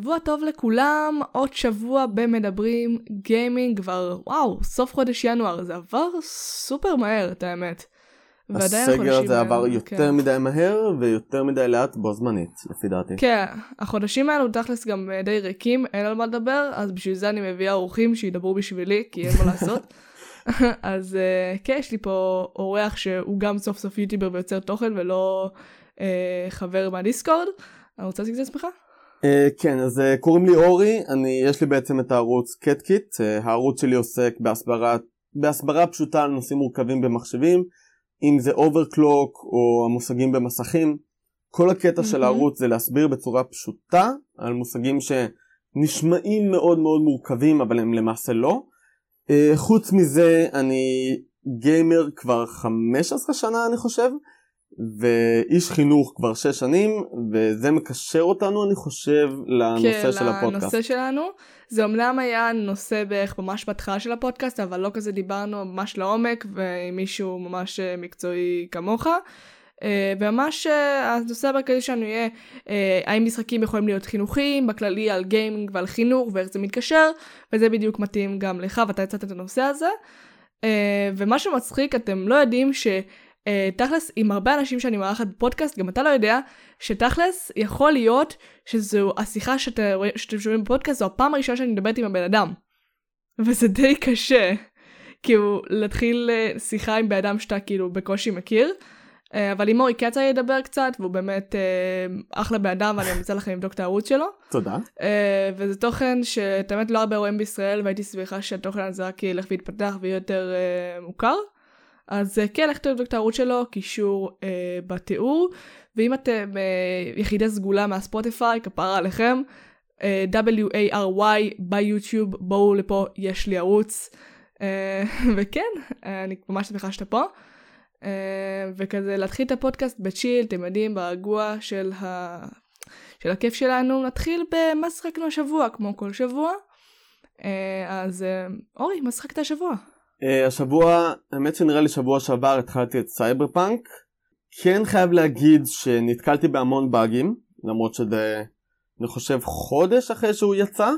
שבוע טוב לכולם, עוד שבוע במדברים גיימינג כבר, וואו, סוף חודש ינואר, זה עבר סופר מהר, את האמת. הסגר הזה עבר יותר כן. מדי מהר ויותר מדי לאט בו זמנית, לפי דעתי. כן, החודשים האלו תכלס גם אה, די ריקים, אין על מה לדבר, אז בשביל זה אני מביאה אורחים שידברו בשבילי, כי אין מה לעשות. אז uh, כן, יש לי פה אורח שהוא גם סוף סוף יוטיובר ויוצר תוכן ולא uh, חבר מה Discord. אתה רוצה להציג את עצמך? Uh, כן, אז uh, קוראים לי אורי, אני, יש לי בעצם את הערוץ קטקיט, uh, הערוץ שלי עוסק בהסברה, בהסברה פשוטה על נושאים מורכבים במחשבים, אם זה overclock או המושגים במסכים. כל הקטע mm-hmm. של הערוץ זה להסביר בצורה פשוטה על מושגים שנשמעים מאוד מאוד מורכבים אבל הם למעשה לא. חוץ מזה אני גיימר כבר 15 שנה אני חושב ואיש חינוך כבר 6 שנים וזה מקשר אותנו אני חושב לנושא כן, של הפודקאסט. כן, לנושא שלנו. זה אמנם היה נושא בערך ממש בהתחלה של הפודקאסט אבל לא כזה דיברנו ממש לעומק ועם מישהו ממש אה, מקצועי כמוך. Uh, וממש uh, הנושא המרכזי שלנו יהיה האם משחקים יכולים להיות חינוכיים, בכללי על גיימינג ועל חינוך ואיך זה מתקשר, וזה בדיוק מתאים גם לך ואתה יצאת את הנושא הזה. ומה שמצחיק, אתם לא יודעים שתכלס, עם הרבה אנשים שאני מארחת בפודקאסט, גם אתה לא יודע, שתכלס יכול להיות שזו השיחה שאתם שומעים בפודקאסט, זו הפעם הראשונה שאני מדברת עם הבן אדם. וזה די קשה. כאילו, להתחיל שיחה עם בן אדם שאתה כאילו בקושי מכיר. אה, אבל עם מורי קצה ידבר קצת, והוא באמת אה, אחלה בן אדם, ואני אמצא לכם לבדוק את הערוץ שלו. תודה. אה, וזה תוכן שאת האמת לא הרבה רואים בישראל, והייתי שמחה שהתוכן הזה רק ילך ויתפתח ויהיה יותר מוכר. אז כן, לך תבדוק את הערוץ שלו, קישור בתיאור. ואם אתם יחידי סגולה מהספוטיפיי, כפרה עליכם, W-A-R-Y ביוטיוב, בואו לפה, יש לי ערוץ. וכן, אני ממש שמחה שאתה פה. אה, וכזה להתחיל את הפודקאסט בצ'יל, אתם יודעים, ברגוע של, ה... של הכיף שלנו, נתחיל במה שחקנו השבוע, כמו כל שבוע. אה, אז אה, אורי, מה שיחקת השבוע? השבוע, האמת שנראה לי שבוע שעבר התחלתי את סייבר פאנק. כן חייב להגיד שנתקלתי בהמון באגים, למרות שזה, אני חושב, חודש אחרי שהוא יצא.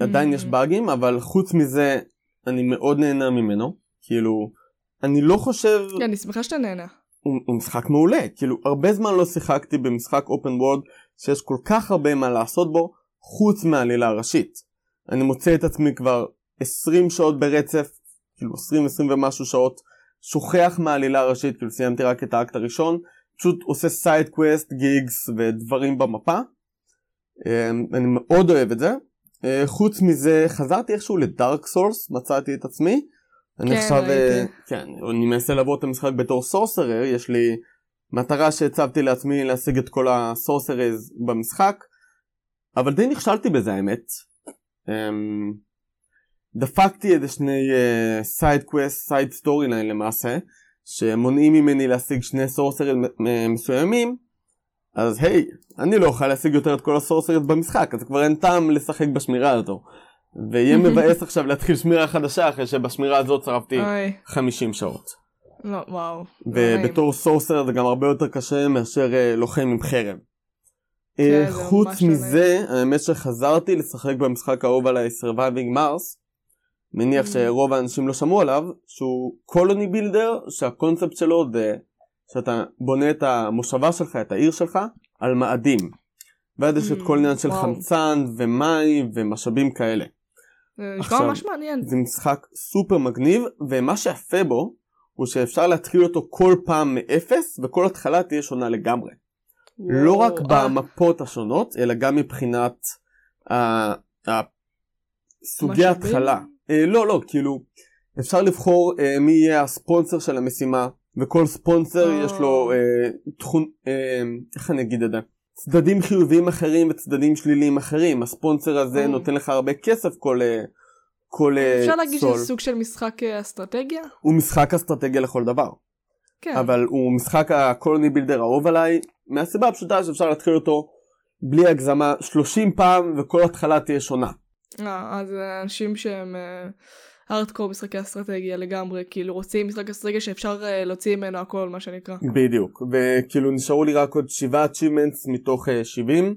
עדיין יש mm. באגים, אבל חוץ מזה, אני מאוד נהנה ממנו. כאילו, אני לא חושב... כן, אני שמחה שאתה נהנה. הוא, הוא משחק מעולה, כאילו הרבה זמן לא שיחקתי במשחק open world שיש כל כך הרבה מה לעשות בו חוץ מהעלילה הראשית. אני מוצא את עצמי כבר 20 שעות ברצף, כאילו 20-20 ומשהו שעות, שוכח מהעלילה הראשית, כאילו סיימתי רק את האקט הראשון, פשוט עושה side quest, gigs ודברים במפה. אמ, אני מאוד אוהב את זה. אה, חוץ מזה חזרתי איכשהו ל Dark Souls, מצאתי את עצמי. אני כן, עכשיו, ראיתי. כן, אני מנסה לעבור את המשחק בתור sorcerer, יש לי מטרה שהצבתי לעצמי להשיג את כל ה sorceries במשחק, אבל די נכשלתי בזה האמת. דפקתי איזה שני side quest, side storyline למעשה, שמונעים ממני להשיג שני סורסרים מסוימים, אז היי, אני לא אוכל להשיג יותר את כל ה sorceries במשחק, אז כבר אין טעם לשחק בשמירה הזו. ויהיה מבאס עכשיו להתחיל שמירה חדשה אחרי שבשמירה הזאת שרפתי 50 שעות. לא, וואו. ובתור sorcerer זה גם הרבה יותר קשה מאשר uh, לוחם עם חרב. כן, uh, חוץ מזה, האמת שחזרתי לשחק במשחק האהוב עליי Surviving Mars. מניח mm. שרוב האנשים לא שמעו עליו, שהוא colony builder, שהקונספט שלו זה שאתה בונה את המושבה שלך, את העיר שלך, על מאדים. ואז יש את כל עניין של חמצן ומים ומשאבים כאלה. נשמע ממש מעניין. זה משחק סופר מגניב, ומה שיפה בו, הוא שאפשר להתחיל אותו כל פעם מאפס, וכל התחלה תהיה שונה לגמרי. וואו, לא רק אה. במפות השונות, אלא גם מבחינת סוגי ההתחלה. אה, לא, לא, כאילו, אפשר לבחור אה, מי יהיה הספונסר של המשימה, וכל ספונסר אה. יש לו אה, תכון, אה, איך אני אגיד את זה? צדדים חיוביים אחרים וצדדים שליליים אחרים. הספונסר הזה mm. נותן לך הרבה כסף כל, אה, כל אה, אפשר להגיד שזה סוג של משחק אה, אסטרטגיה? הוא משחק אסטרטגיה לכל דבר. כן. אבל הוא משחק הקולוני בילדר האהוב עליי, מהסיבה הפשוטה שאפשר להתחיל אותו בלי הגזמה 30 פעם וכל התחלה תהיה שונה. אה, אז אנשים שהם... הארדקור משחקי אסטרטגיה לגמרי, כאילו רוצים משחק אסטרטגיה שאפשר uh, להוציא ממנו הכל מה שנקרא. בדיוק, וכאילו נשארו לי רק עוד 7 achievements מתוך uh, 70,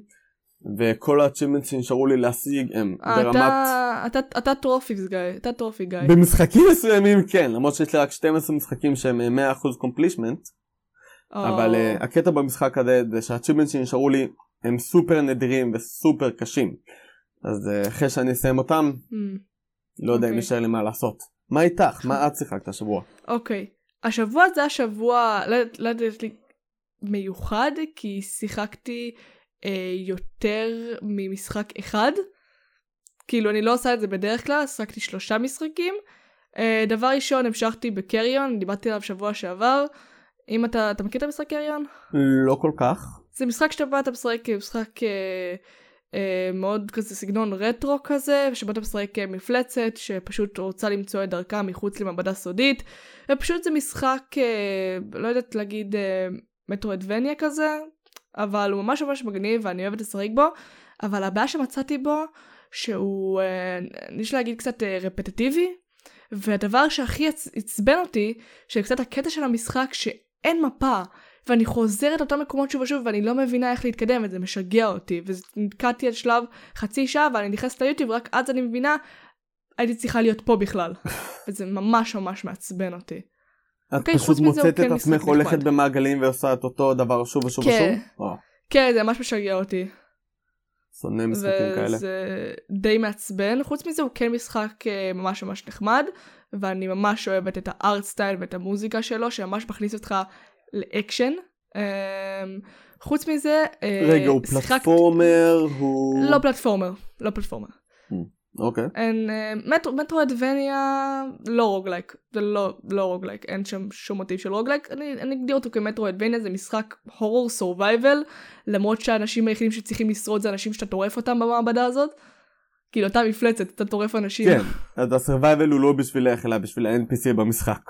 וכל ה-achievements שנשארו לי להשיג הם ברמת... אתה, אתה, אתה trophies guy, אתה trophy guy. במשחקים מסוימים כן, למרות שיש לי רק 12 משחקים שהם 100% completion, או, אבל uh, הקטע במשחק הזה זה שה-achievements שנשארו לי הם סופר נדירים וסופר קשים. אז uh, אחרי שאני אסיים אותם, אמ, לא יודע אם אוקיי. יישאר לי מה לעשות. מה איתך? מה את שיחקת השבוע? אוקיי. השבוע זה השבוע, לא יודעת- לא לי, מיוחד, כי שיחקתי אה, יותר ממשחק אחד. כאילו, אני לא עושה את זה בדרך כלל, שיחקתי שלושה משחקים. אה, דבר ראשון, המשכתי בקריון, דיברתי עליו שבוע שעבר. אם אתה, אתה מכיר את המשחק קריון? לא כל כך. זה משחק שאתה בא, אתה משחק אה, משחק אה, אה, מאוד כזה סגנון רטרו כזה, שבו אתה משחק אה, מפלצת שפשוט רוצה למצוא את דרכה מחוץ למעבדה סודית, ופשוט זה משחק, אה, לא יודעת להגיד אה, מטרואדבניה כזה, אבל הוא ממש ממש מגניב ואני אוהבת לשחק בו, אבל הבעיה שמצאתי בו, שהוא, אה, יש להגיד קצת אה, רפטטיבי, והדבר שהכי עצ- עצבן אותי, שקצת הקטע של המשחק שאין מפה, ואני חוזרת לאותם מקומות שוב ושוב ואני לא מבינה איך להתקדם וזה משגע אותי ונתקעתי עד שלב חצי שעה ואני נכנסת ליוטיוב רק אז אני מבינה הייתי צריכה להיות פה בכלל וזה ממש ממש מעצבן אותי. את אוקיי, פשוט מוצאת כן את עצמך הולכת. במעגלים ועושה את אותו דבר שוב ושוב כן. ושוב? כן זה ממש משגע אותי שונא משחקים כאלה. וזה די מעצבן חוץ מזה הוא כן משחק אה, ממש ממש נחמד ואני ממש אוהבת את הארט סטייל ואת המוזיקה שלו שממש מכניס אותך לאקשן. אה, חוץ מזה אה, רגע, הוא פלטפורמר, הוא... לא platformer, לא platformer. אוקיי. אין, אה, מטרו, Metroidvania לא roguelike, זה לא, לא roguelike, אין שם שום מוטיב של roguelike, אני, אגדיר אותו כ Metroidvania, זה משחק horror survival, למרות שהאנשים היחידים שצריכים לשרוד זה אנשים שאתה טורף אותם במעבדה הזאת. כאילו אותה מפלצת, אתה טורף אנשים. כן, אז ה survival הוא לא בשבילך, אלא בשביל ה-NPC במשחק.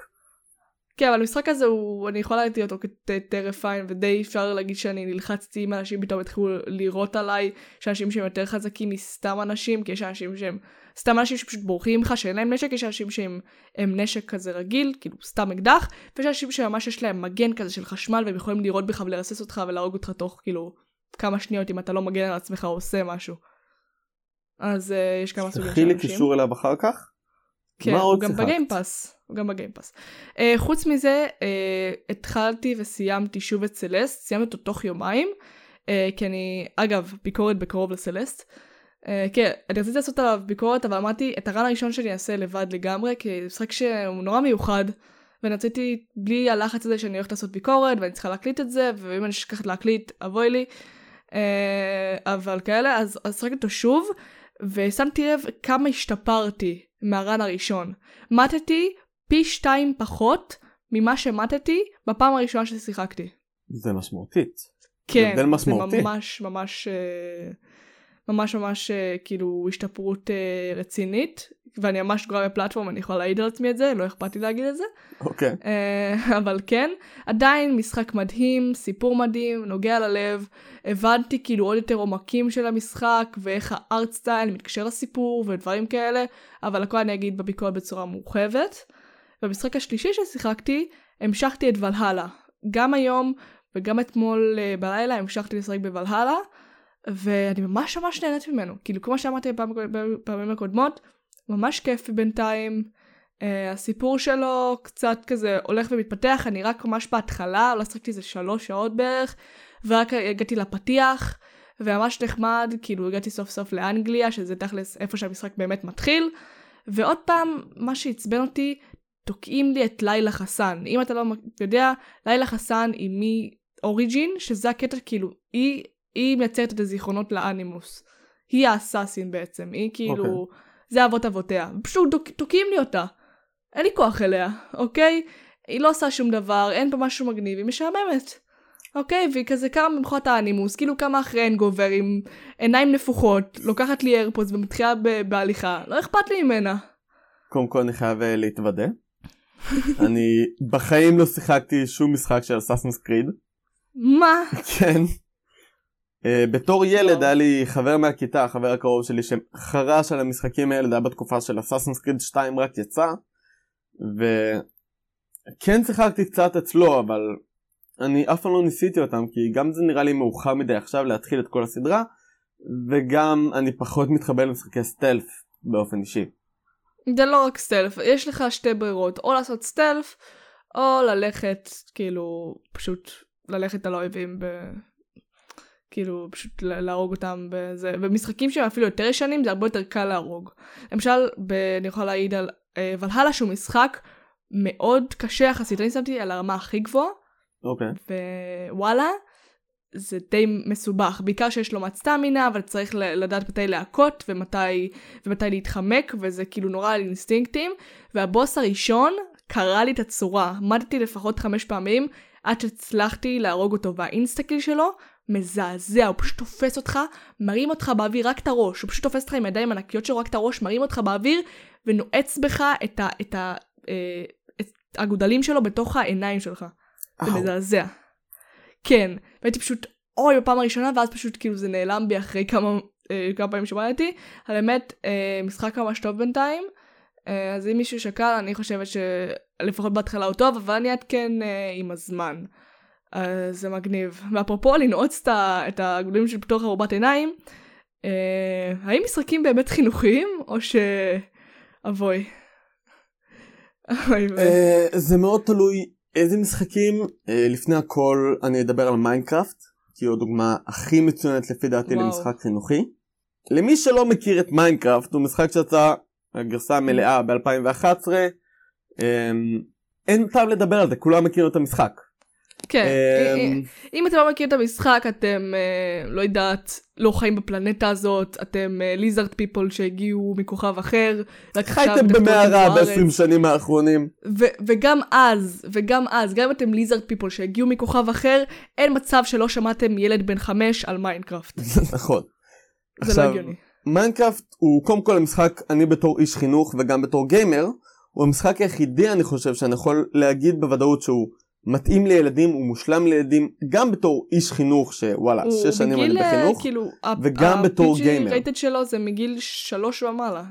כן, אבל המשחק הזה הוא, אני יכולה להגיד אותו כ terrifying, ודי אפשר להגיד שאני נלחצתי אם אנשים פתאום התחילו לירות עליי, יש אנשים שהם יותר חזקים מסתם אנשים, כי יש אנשים שהם, סתם אנשים שפשוט בורחים ממך, שאין להם נשק, יש אנשים שהם הם נשק כזה רגיל, כאילו סתם אקדח, ויש אנשים שממש יש להם מגן כזה של חשמל, והם יכולים לירות בך ולרסס אותך ולהרוג אותך תוך כאילו כמה שניות אם אתה לא מגן על עצמך או עושה משהו. אז uh, יש כמה סוגים של אנשים. קישור אליו אחר כך? כן, הוא גם? בגיימפאס. גם בגיימפאס. Uh, חוץ מזה, uh, התחלתי וסיימתי שוב את סלסט, סיימתי אותו תוך יומיים, uh, כי אני, אגב, ביקורת בקרוב לסלסט. Uh, כן, אני רציתי לעשות עליו ביקורת, אבל אמרתי, את הרן הראשון שלי אעשה לבד לגמרי, כי זה משחק שהוא נורא מיוחד, ואני רציתי, בלי הלחץ הזה שאני הולכת לעשות ביקורת, ואני צריכה להקליט את זה, ואם אני אשכח להקליט, אבוי לי. Uh, אבל כאלה, אז שחקתי אותו שוב, ושמתי לב כמה השתפרתי מהרן הראשון. מתתי פי שתיים פחות ממה שמטתי בפעם הראשונה ששיחקתי. זה משמעותית. כן, הבדל משמעותי. זה ממש ממש אה, ממש ממש אה, כאילו השתפרות אה, רצינית, ואני ממש גרועה בפלטפורם, אני יכולה להעיד על עצמי את זה, לא אכפת לי להגיד את זה. אוקיי. אה, אבל כן, עדיין משחק מדהים, סיפור מדהים, נוגע ללב. הבנתי כאילו עוד יותר עומקים של המשחק, ואיך הארט סטייל מתקשר לסיפור ודברים כאלה, אבל הכל אני אגיד בביקורת בצורה מורחבת. במשחק השלישי ששיחקתי, המשכתי את ולהלה. גם היום וגם אתמול אה, בלילה המשכתי לשחק בוולהלה, ואני ממש ממש נהנית ממנו. כאילו, כמו שאמרתי בפעמים הקודמות, ממש כיף בינתיים. Uh, הסיפור שלו קצת כזה הולך ומתפתח, אני רק ממש בהתחלה, לא שחקתי איזה שלוש שעות בערך, ורק הגעתי לפתיח, וממש נחמד, כאילו הגעתי סוף סוף לאנגליה, שזה תכלס איפה שהמשחק באמת מתחיל, ועוד פעם, מה שעצבן אותי, תוקעים לי את לילה חסן. אם אתה לא יודע, לילה חסן היא מאוריג'ין, שזה הקטע כאילו, היא, היא מייצרת את הזיכרונות לאנימוס. היא האסאסין בעצם, היא כאילו, okay. זה אבות אבותיה. פשוט תוק, תוקעים לי אותה. אין לי כוח אליה, אוקיי? היא לא עושה שום דבר, אין פה משהו מגניב, היא משעממת. אוקיי? והיא כזה קמה ממחרת האנימוס, כאילו קמה אחרי אנגובר עם עיניים נפוחות, לוקחת לי איירפודס ומתחילה בהליכה, לא אכפת לי ממנה. קודם כל אני חייב uh, להתוודה. אני בחיים לא שיחקתי שום משחק של אסאסינס קריד. מה? כן. Uh, בתור ילד היה לי חבר מהכיתה, החבר הקרוב שלי, שחרש על המשחקים האלה, זה היה בתקופה של אסאסינס קריד 2 רק יצא. וכן שיחקתי קצת אצלו, אבל אני אף פעם לא ניסיתי אותם, כי גם זה נראה לי מאוחר מדי עכשיו להתחיל את כל הסדרה, וגם אני פחות מתחבר למשחקי סטלף באופן אישי. זה לא רק סטלף, יש לך שתי ברירות, או לעשות סטלף, או ללכת, כאילו, פשוט ללכת על האויבים ב... כאילו, פשוט להרוג אותם בזה. במשחקים שהם אפילו יותר ישנים, זה הרבה יותר קל להרוג. למשל, ב... אני יכולה להעיד על uh, ולהלה שהוא משחק מאוד קשה יחסית, אני שמתי על הרמה הכי גבוהה. אוקיי. Okay. ווואלה, זה די מסובך, בעיקר שיש לו מעט סטמינה, אבל צריך לדעת מתי להכות ומתי, ומתי להתחמק, וזה כאילו נורא על אינסטינקטים. והבוס הראשון קרע לי את הצורה, עמדתי לפחות חמש פעמים עד שהצלחתי להרוג אותו, והאינסטקיל שלו מזעזע, הוא פשוט תופס אותך, מרים אותך באוויר רק את הראש, הוא פשוט תופס אותך עם ידיים ענקיות שלו רק את הראש, מרים אותך באוויר ונועץ בך את, ה, את, ה, אה, את הגודלים שלו בתוך העיניים שלך. זה מזעזע. כן, והייתי פשוט אוי בפעם הראשונה ואז פשוט כאילו זה נעלם בי אחרי כמה, אה, כמה פעמים שמעתי. על האמת אה, משחק ממש טוב בינתיים. אה, אז אם מישהו שקל אני חושבת שלפחות בהתחלה הוא טוב אבל אני אעדכן אה, עם הזמן. אז זה מגניב. ואפרופו לנעוץ את הגדולים של פתוח ארובת עיניים, אה, האם משחקים באמת חינוכיים או ש... אבוי. אה, זה מאוד תלוי איזה משחקים. אה, לפני הכל אני אדבר על Minecraft, כי הוא הדוגמה הכי מצוינת לפי דעתי וואו. למשחק חינוכי. למי שלא מכיר את Minecraft, הוא משחק שיצא הגרסה המלאה ב-2011. אין טעם לדבר על זה, כולם מכירים את המשחק. כן, אמ, אם אתם לא מכירים את המשחק, אתם, אה, לא יודעת, לא חיים בפלנטה הזאת, אתם lizard people שהגיעו מכוכב אחר, רק חייתם במערה ב-20 שנים האחרונים. וגם אז, וגם אז, גם אם אתם lizard people שהגיעו מכוכב אחר, אין מצב שלא שמעתם ילד בן חמש על Minecraft. נכון. זה לא הגיוני. Minecraft הוא קודם כל המשחק, אני בתור איש חינוך וגם בתור גיימר, הוא המשחק היחידי אני חושב שאני יכול להגיד בוודאות שהוא מתאים לילדים, הוא מושלם לילדים, גם בתור איש חינוך שוואלה, שש שנים אני אה, בחינוך, כאילו, וגם בתור גיימר. rated שלו זה מגיל שלוש ומעלה.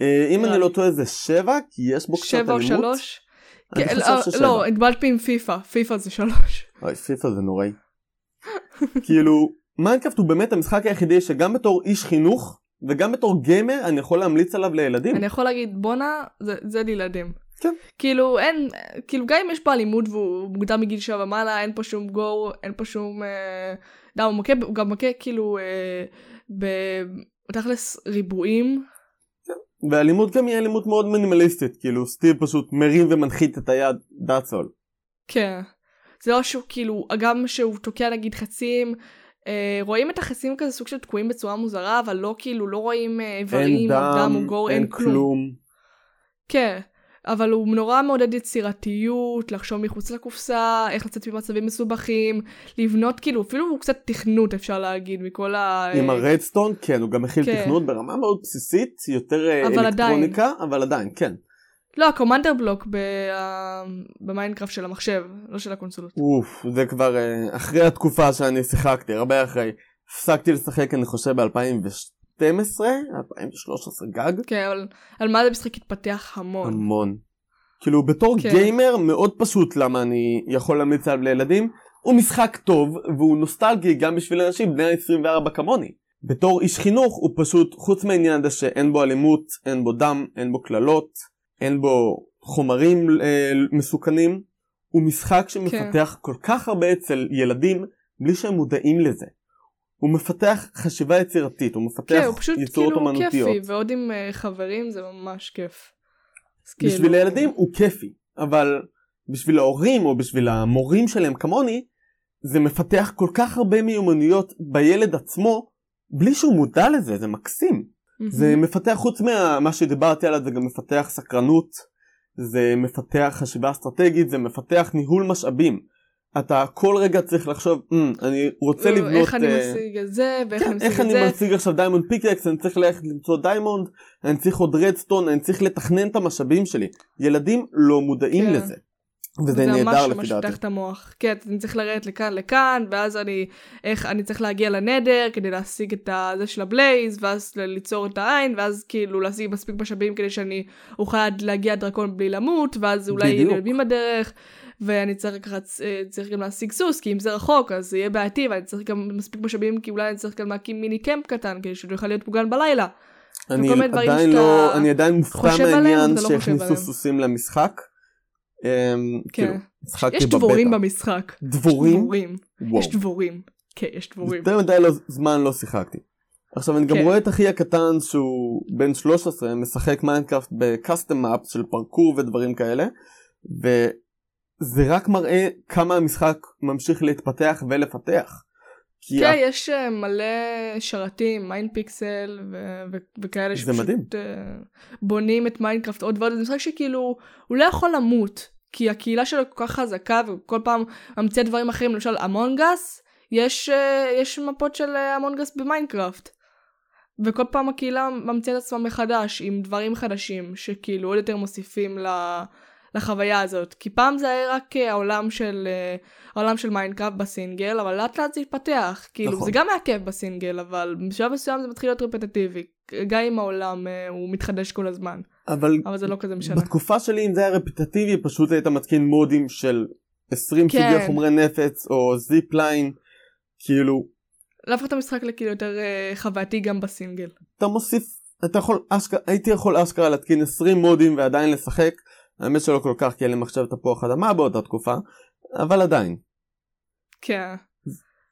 אה, אם אני לא טועה זה שבע, כי יש בו קצת אלימות. שבע או שלוש? חושב אה. לא, התבלבלתי עם פיפא, פיפא זה שלוש. אוי, פיפא זה נוראי. כאילו, Minecraft הוא באמת המשחק היחידי שגם בתור איש חינוך, וגם בתור גיימר אני יכול להמליץ עליו לילדים. אני יכול להגיד בואנה, זה לילדים. כן. כאילו אין, כאילו גם אם יש פה אלימות והוא מוגדר מגיל שבע ומעלה, אין פה שום גור, אין פה שום... אה, דם, הוא מכה, הוא גם מכה כאילו אה, בתכלס ריבועים. כן. ואלימות גם היא אלימות מאוד מינימליסטית, כאילו סטיב פשוט מרים ומנחית את היד, that's all. כן. זה לא שהוא כאילו, גם שהוא תוקע נגיד חצים, אה, רואים את החצים כזה סוג של תקועים בצורה מוזרה, אבל לא כאילו, לא רואים אה, איברים, אין דם, דם או גור, אין, אין כלום. כלום. כן. אבל הוא נורא מעודד יצירתיות, לחשוב מחוץ לקופסה, איך לצאת ממצבים מסובכים, לבנות כאילו, אפילו הוא קצת תכנות אפשר להגיד, מכל ה... עם הרדסטון, כן, הוא גם מכיל כן. תכנות ברמה מאוד בסיסית, יותר אה, אבל אלקטרוניקה, עדיין. אבל עדיין, כן. לא, הקומנדר בלוק ב... במיינקראפט של המחשב, לא של הקונסולות. אוף, זה כבר uh, אחרי התקופה שאני שיחקתי, הרבה אחרי. הפסקתי לשחק אני חושב ב-2002. 2012, 2013 גג. כן, אבל על מה זה משחק התפתח המון. המון. כאילו בתור כן. גיימר מאוד פשוט למה אני יכול להמליץ עליו לילדים. הוא משחק טוב והוא נוסטלגי גם בשביל אנשים בני ה-24 כמוני. בתור איש חינוך הוא פשוט חוץ מהעניין הזה שאין בו אלימות, אין בו דם, אין בו קללות, אין בו חומרים אה, מסוכנים. הוא משחק שמפתח כן. כל כך הרבה אצל ילדים בלי שהם מודעים לזה. הוא מפתח חשיבה יצירתית, הוא מפתח כן, הוא פשוט כאילו אומנותיות. כיפי, ועוד עם uh, חברים זה ממש כיף. בשביל כאילו... הילדים הוא כיפי, אבל בשביל ההורים או בשביל המורים שלהם כמוני, זה מפתח כל כך הרבה מיומנויות בילד עצמו, בלי שהוא מודע לזה, זה מקסים. Mm-hmm. זה מפתח, חוץ ממה שדיברתי עליו, זה גם מפתח סקרנות, זה מפתח חשיבה אסטרטגית, זה מפתח ניהול משאבים. אתה כל רגע צריך לחשוב, mm, אני רוצה לבנות... איך אני אה, משיג את זה, ואיך כן, אני משיג את זה. איך אני משיג עכשיו diamond pickaxe, אני צריך ללכת למצוא diamond, אני צריך עוד redstone, אני צריך לתכנן את המשאבים שלי. ילדים לא מודעים כן. לזה. וזה נהדר ממש לפי ממש דעתי. פותח את המוח. כן, אני צריך לרדת לכאן לכאן, ואז אני, איך, אני צריך להגיע ל Nether כדי להשיג את זה של ה blaze, ואז ליצור את העין, ואז כאילו להשיג מספיק משאבים כדי שאני אוכל להגיע דרקון בלי למות, ואז אולי. ילדים בדרך, ואני צריך לקחת, אה, צריך גם להשיג סוס, כי אם זה רחוק אז זה יהיה בעייתי, ואני צריך גם מספיק משאבים, כי אולי אני צריך גם להקים מיני קמפ קטן, כדי שהוא יוכל להיות מוגן בלילה. אני עדיין לא, אני עדיין מופתע מהעניין לא שהכניסו. סוסים למשחק. אמ, כן. כאילו, יש דבורים. במשחק. דבורים? יש דבורים. כן, יש דבורים. יותר מדי לא, זמן לא שיחקתי. עכשיו אני גם כן. רואה את אחי הקטן שהוא בן 13 משחק Minecraft ב custom map של פרקור ודברים כאלה וזה רק מראה כמה המשחק ממשיך להתפתח ולפתח. כי כן, ה- יש אה, מלא שרתים, Hypixel ו- ו- וכאלה זה מדהים. אה, בונים את Minecraft עוד ועוד, זה משחק שכאילו, הוא לא יכול למות, כי הקהילה שלו כל כך חזקה וכל פעם ממציאה דברים אחרים, למשל Among Us, יש, אה, יש מפות של Among Us ב Minecraft. וכל פעם הקהילה ממציאה את עצמה מחדש עם דברים חדשים שכאילו עוד יותר מוסיפים ל... לחוויה הזאת. כי פעם זה היה רק אה, העולם של, אה, העולם של Minecraft בסינגל, אבל לאט לאט זה התפתח. כאילו, נכון. זה גם היה כיף בסינגל, אבל בשלב מסוים זה מתחיל להיות רפטטיבי. גם אם העולם אה, הוא מתחדש כל הזמן. אבל אבל זה לא כזה משנה. בתקופה שלי אם זה היה רפטטיבי פשוט היית מתקין מודים של 20 כן. סוגי חומרי נפץ או זיפ ליין כאילו להפוך את המשחק לכאילו יותר חווייתי גם בסינגל. אתה מוסיף אתה יכול אשכרה הייתי יכול אשכרה להתקין 20 מודים ועדיין לשחק האמת שלא כל כך כי אין לי מחשב תפוח אדמה באותה תקופה אבל עדיין כן.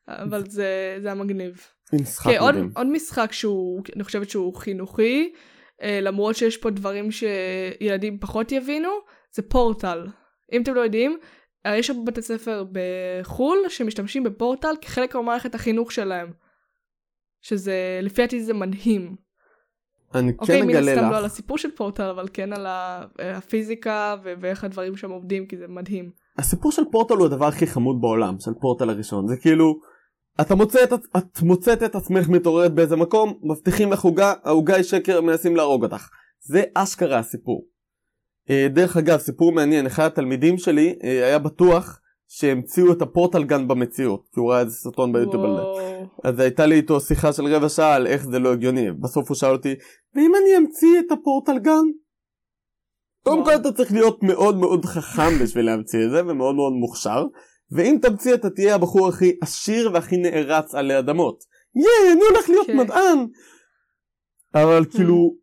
אבל זה, זה היה מגניב. משחק כן, עוד. עוד משחק שהוא, אני חושבת שהוא חינוכי, אה, למרות שיש פה דברים שילדים פחות יבינו, זה פורטל. אם אתם לא יודעים, אה, יש הרבה בתי ספר בחו"ל שמשתמשים בפורטל כחלק ממערכת החינוך שלהם. שזה, לפי דעתי זה מדהים. אני אוקיי, כן מן אגלה הסתם לא לך על הסיפור של פורטל, אבל כן על אה, הפיזיקה ו- ואיך הדברים שם עובדים, כי זה מדהים. הסיפור של פורטל הוא הדבר הכי חמוד בעולם של פורטל הראשון זה כאילו אתה מוצא את, את מוצאת את עצמך מתעוררת באיזה מקום מבטיחים לך עוגה העוגה היא שקר מנסים להרוג אותך זה אשכרה הסיפור. אה, דרך אגב סיפור מעניין אחד התלמידים שלי אה, היה בטוח שהמציאו את הפורטל גן במציאות כי הוא ראה איזה סרטון ביוטיוב על זה. אז הייתה לי איתו שיחה של רבע שעה על איך זה לא הגיוני בסוף הוא שאל אותי ואם אני אמציא את הפורטל גן? קודם כל. אתה צריך להיות מאוד מאוד חכם בשביל להמציא את זה ומאוד מאוד מוכשר ואם תמציא אתה תהיה הבחור הכי עשיר והכי נערץ עלי אדמות. ייי אני הולך להיות כן. מדען. אבל כאילו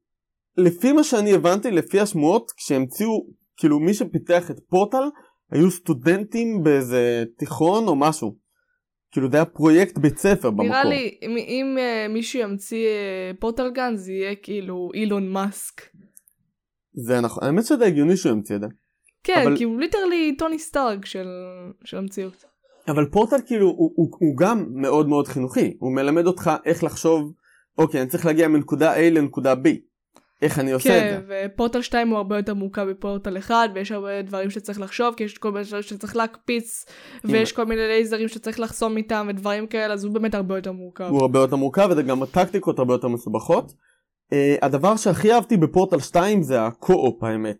לפי מה שאני הבנתי לפי השמועות כשהמציאו כאילו מי שפיתח את פורטל היו סטודנטים באיזה תיכון או משהו. כאילו זה היה פרויקט בית ספר במקור. נראה לי, אם, אם אה, מישהו ימציא אה, portal gun, זה יהיה כאילו אילון מאסק. זה נכון, האמת שזה הגיוני שהוא המציא את זה. כן, אבל- כי הוא literally טוני סטארק של, של המציאות. אבל פורטל כאילו הוא, הוא, הוא גם מאוד מאוד חינוכי, הוא מלמד אותך איך לחשוב, אוקיי אני צריך להגיע מנקודה A לנקודה B, איך אני עושה כן, את זה. ופורטל 2 הוא הרבה יותר מורכב מפורטל 1, ויש הרבה דברים שצריך לחשוב, כי יש כל מיני דברים שצריך להקפיץ, ויש כל מיני לייזרים שצריך לחסום איתם, ודברים כאלה, אז הוא באמת הרבה יותר מורכב. הוא הרבה יותר מורכב וגם הטקטיקות הרבה יותר מסובכות. Uh, הדבר שהכי אהבתי בפורטל 2 זה הקו-אופ האמת.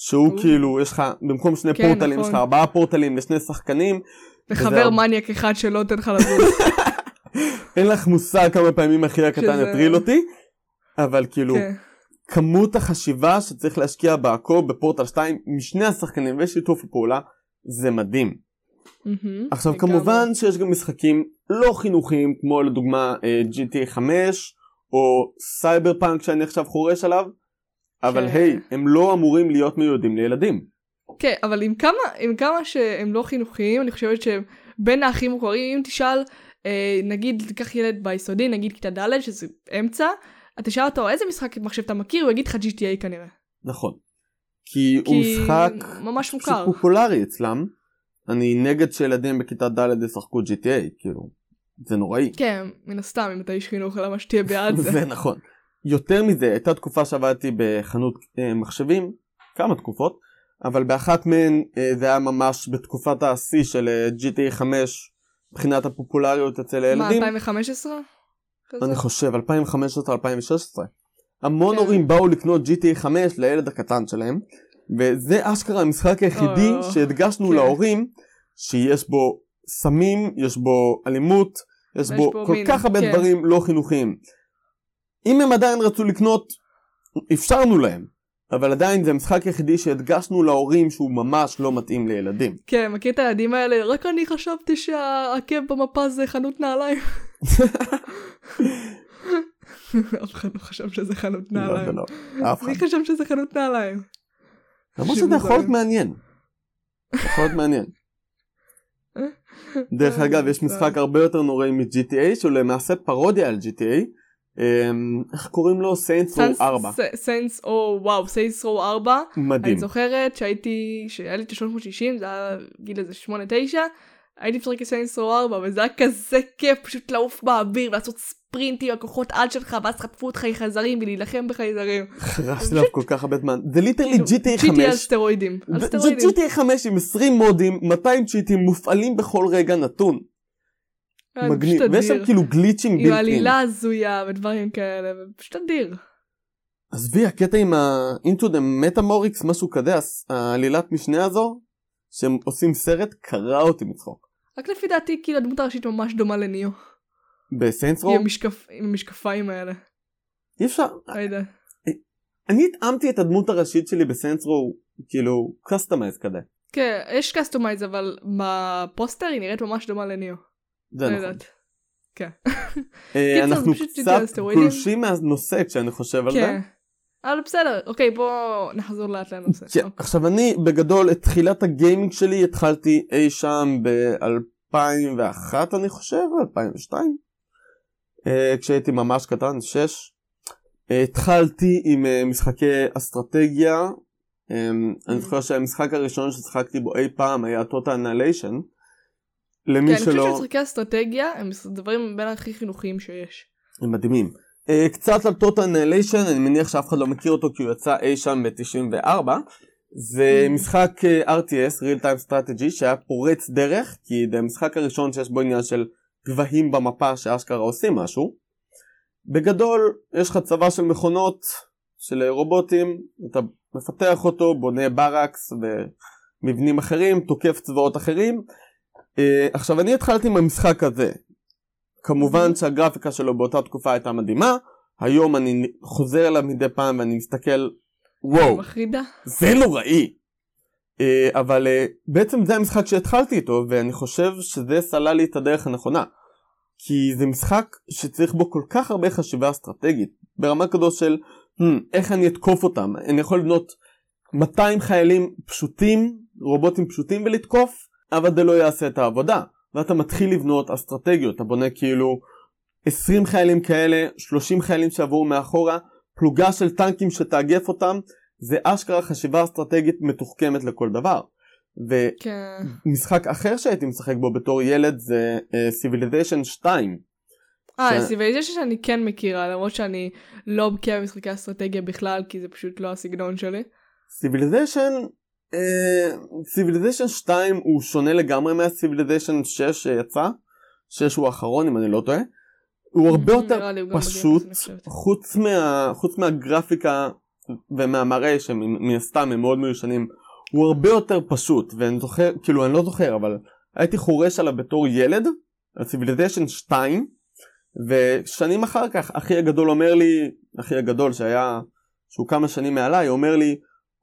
שהוא או. כאילו יש לך במקום שני כן, פורטלים יש לך נכון. ארבעה פורטלים ושני שחקנים וחבר וזה- מניאק אחד שלא נותן לך לזוז. אין לך מושג כמה פעמים אחי הקטן הטריל אותי אבל כאילו כן. כמות החשיבה שצריך להשקיע ב co-op ב Portal 2 משני השחקנים ושיתוף הפעולה זה מדהים. מהמם, עכשיו לגמרי. כמובן שיש גם משחקים לא חינוכיים כמו לדוגמה אה, GTA 5 או סייבר פאנק שאני עכשיו חורש עליו אבל כן. היי הם לא אמורים להיות מיועדים לילדים. כן, אבל עם כמה, עם כמה שהם לא חינוכיים, אני חושבת שבין האחים מוכרים, אם תשאל, אה, נגיד, תיקח ילד ביסודי, נגיד כיתה ד', שזה אמצע, תשאל אותו איזה משחק מחשב אתה מכיר, הוא יגיד לך GTA כנראה. נכון. כי, הוא כי משחק ממש מוכר. פופולרי אצלם. אני נגד שילדים בכיתה ד' ישחקו GTA כאילו זה נוראי. כן, מן הסתם, אם אתה איש חינוך, למה שתהיה בעד זה. זה נכון. יותר מזה, הייתה תקופה שעבדתי בחנות אה, מחשבים, כמה תקופות, אבל באחת מהן אה, זה היה ממש בתקופת השיא של אה, GTA 5 מבחינת הפופולריות אצל מה, הילדים. 2015? כזה? אני חושב 2015-2016. המון כן. הורים באו לקנות GTA 5 לילד הקטן שלהם, וזה אשכרה המשחק היחידי או, שהדגשנו כן. להורים שיש בו סמים, יש בו אלימות, יש בו כל מין, כך הרבה כן. דברים לא חינוכיים. אם הם עדיין רצו לקנות, אפשרנו להם. אבל עדיין זה המשחק היחידי שהדגשנו להורים שהוא ממש לא מתאים לילדים. כן, מכיר את הילדים האלה? רק אני חשבתי שהעקב במפה זה חנות נעליים. אף אחד לא חשב שזה חנות לא, נעליים. זה לא, אף אחד. מי חשב שזה חנות נעליים? למרות שזה יכול להיות. מעניין. יכול להיות מעניין. דרך אגב, יש משחק הרבה יותר נוראי מ-GTA, שהוא למעשה פרודיה על GTA. אמ, איך קוראים לו? Saints Row 4. Saints Row וואו, Saints Row 4. מדהים. אני זוכרת שהייתי, שהיה לי את ה-360, זה היה גיל איזה 8-9, הייתי משחק Saints Row 4, וזה היה כזה כיף פשוט לעוף באוויר ולעשות ספרינטים על כוחות על שלך, ואז חטפו אותך עם חייזרים ולהילחם בחייזרים. חרשתי עליו כל כך הרבה זמן. זה ליטרלי GTA GTA על 5. סטרואידים. על זה סטרואידים. GTA 5 עם 20 מודים, 200 צ'יטים מופעלים בכל רגע נתון. אה, מגניב. פשוט ויש שם. כאילו גליצ'ים עם בלתי. עלילה הזויה ודברים כאלה, ופשוט אדיר. עזבי, הקטע עם ה-Into the Metamorix, משהו כזה, העלילת משנה הזו, שהם עושים סרט, קרע אותי מצחוק. רק לפי דעתי, כאילו הדמות הראשית ממש דומה לניו. ב Saints Row, עם המשקפ- עם המשקפיים האלה. אי אפשר, לא יודע. אני התאמתי את הדמות הראשית שלי ב Saints Row, כאילו, customize כזה. כן, יש customize, אבל בפוסטר היא נראית ממש דומה לניו. זה לא נכון. יודעת. כן. אה, אנחנו קצת. גולשים מהנושא כשאני חושב על זה. כן. אבל בסדר, אוקיי, בוא נחזור לאט לנושא. כן, אוקיי. עכשיו אני בגדול את תחילת הגיימינג שלי התחלתי אי שם ב-2001 אני חושב, 2002, אה, כשהייתי ממש קטן, 6. אה, התחלתי עם משחקי אסטרטגיה, אה, אני זוכר שהמשחק הראשון ששיחקתי בו אי פעם היה טוטל אנליישן. למי כן, אני חושבת שלא, שמשחקי אסטרטגיה הם דברים בין הכי חינוכיים שיש. הם מדהימים. אה, קצת על טוטל אנליישן, אני מניח שאף אחד לא מכיר אותו כי הוא יצא אי שם ב-94. זה Mm. משחק אה, RTS, real time strategy, שהיה פורץ דרך, כי זה המשחק הראשון שיש בו עניין של גבהים במפה שאשכרה עושים משהו. בגדול, יש לך צבא של מכונות, של אה, רובוטים, אתה מפתח אותו, בונה ברקס ומבנים אחרים, תוקף צבאות אחרים. אה, עכשיו, אני התחלתי עם המשחק הזה. כמובן שהגרפיקה שלו באותה תקופה הייתה מדהימה, היום אני חוזר אליו מדי פעם ואני מסתכל, וואו, מחרידה. זה נוראי. אה, אבל אה, בעצם זה המשחק שהתחלתי איתו ואני חושב שזה סלל לי את הדרך הנכונה. כי זה משחק שצריך בו כל כך הרבה חשיבה אסטרטגית ברמה כזו של hmm, איך אני אתקוף אותם אני יכול לבנות 200 חיילים פשוטים רובוטים פשוטים ולתקוף אבל זה לא יעשה את העבודה ואתה מתחיל לבנות אסטרטגיות אתה בונה כאילו 20 חיילים כאלה 30 חיילים שעברו מאחורה פלוגה של טנקים שתאגף אותם זה אשכרה חשיבה אסטרטגית מתוחכמת לכל דבר. כן. ומשחק אחר שהייתי משחק בו בתור ילד זה Civilization 2 אה, ש- Civilization שאני כן מכירה, למרות שאני לא בקיאה במשחקי אסטרטגיה בכלל, כי זה פשוט לא הסגנון שלי. Civilization Civilization 2 הוא שונה לגמרי מה Civilization 6 שיצא 6 הוא האחרון אם אני לא טועה הוא הרבה יותר הוא גם פשוט. חוץ, מה, חוץ מהגרפיקה ומהמראה שמן הסתם הם מאוד מיושנים הוא הרבה יותר פשוט ואני זוכר כאילו אני לא זוכר אבל הייתי חורש עליו בתור ילד על Civilization 2 ושנים אחר כך אחי הגדול אומר לי אחי הגדול שהיה שהוא כמה שנים מעליי אומר לי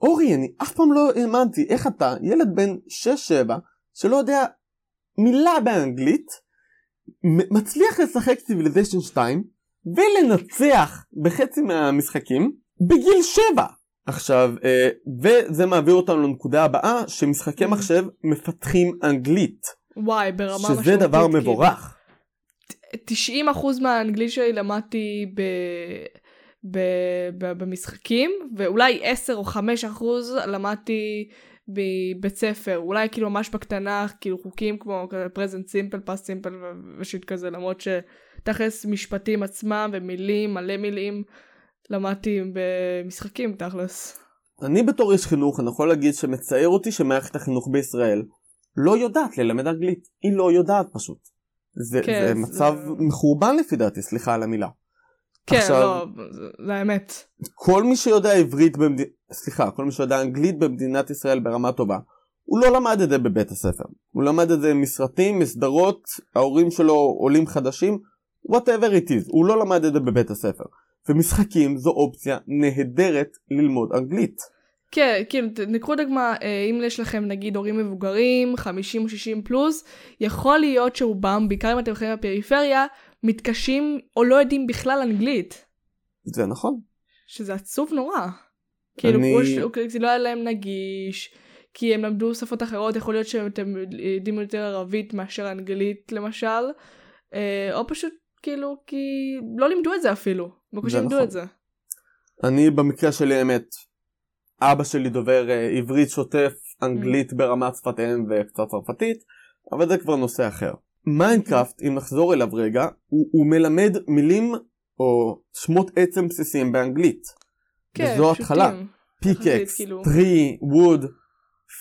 אורי אני אף פעם לא האמנתי איך אתה ילד בן 6-7 שלא יודע מילה באנגלית מצליח לשחק Civilization 2 ולנצח בחצי מהמשחקים בגיל 7 עכשיו אה, וזה מעביר אותנו לנקודה הבאה שמשחקי Mhm. מחשב מפתחים אנגלית וואי, ברמה משמעותית. שזה דבר כאילו. מבורך 90% מהאנגלית שלי למדתי ב... ב... ב... במשחקים, ואולי 10 או 5% למדתי בבית ספר, אולי כאילו ממש בקטנה, כאילו חוקים כמו פרזנט סימפל, פס סימפל ושיט כזה, למרות שתכלס משפטים עצמם ומילים, מלא מילים, למדתי במשחקים תכלס. אני בתור איש חינוך אני יכול להגיד שמצער אותי שמערכת החינוך בישראל לא יודעת ללמד אנגלית. היא לא יודעת פשוט. זה, כן, זה זה- מצב מחורבן לפי דעתי סליחה על המילה כן, עכשיו- לא, זה- האמת. כל מי שיודע עברית במדינת, סליחה, כל מי שיודע אנגלית במדינת ישראל ברמה טובה, הוא לא למד את זה בבית הספר. הוא למד את זה מסרטים, מסדרות, ההורים שלו עולים חדשים, whatever it is, הוא לא למד את זה בבית הספר. ומשחקים זו אופציה נהדרת ללמוד אנגלית. כן, כאילו, ת- נקחו דוגמה, אה, אם יש לכם נגיד הורים מבוגרים, 50 או 60 פלוס, יכול להיות שרובם, בעיקר אם אתם חיים בפריפריה, מתקשים או לא יודעים בכלל אנגלית, זה נכון. שזה עצוב נורא. כאילו, אני- ש- אוקיי, זה לא היה להם נגיש, כי הם למדו שפות אחרות, יכול להיות שאתם יודעים יותר ערבית מאשר אנגלית למשל, אה, או פשוט כאילו, כי לא לימדו את זה אפילו, בקושי לימדו נכון. את זה. אני במקרה שלי האמת, אבא שלי דובר אה, עברית שוטף, אנגלית ברמת שפת אם וקצת צרפתית, אבל זה כבר נושא אחר. Minecraft, אם נחזור אליו רגע, הוא, הוא מלמד מילים או שמות עצם בסיסיים באנגלית. כן, וזו פשוטים. התחלה. יחסית, pickaxe, כאילו. tree, wood,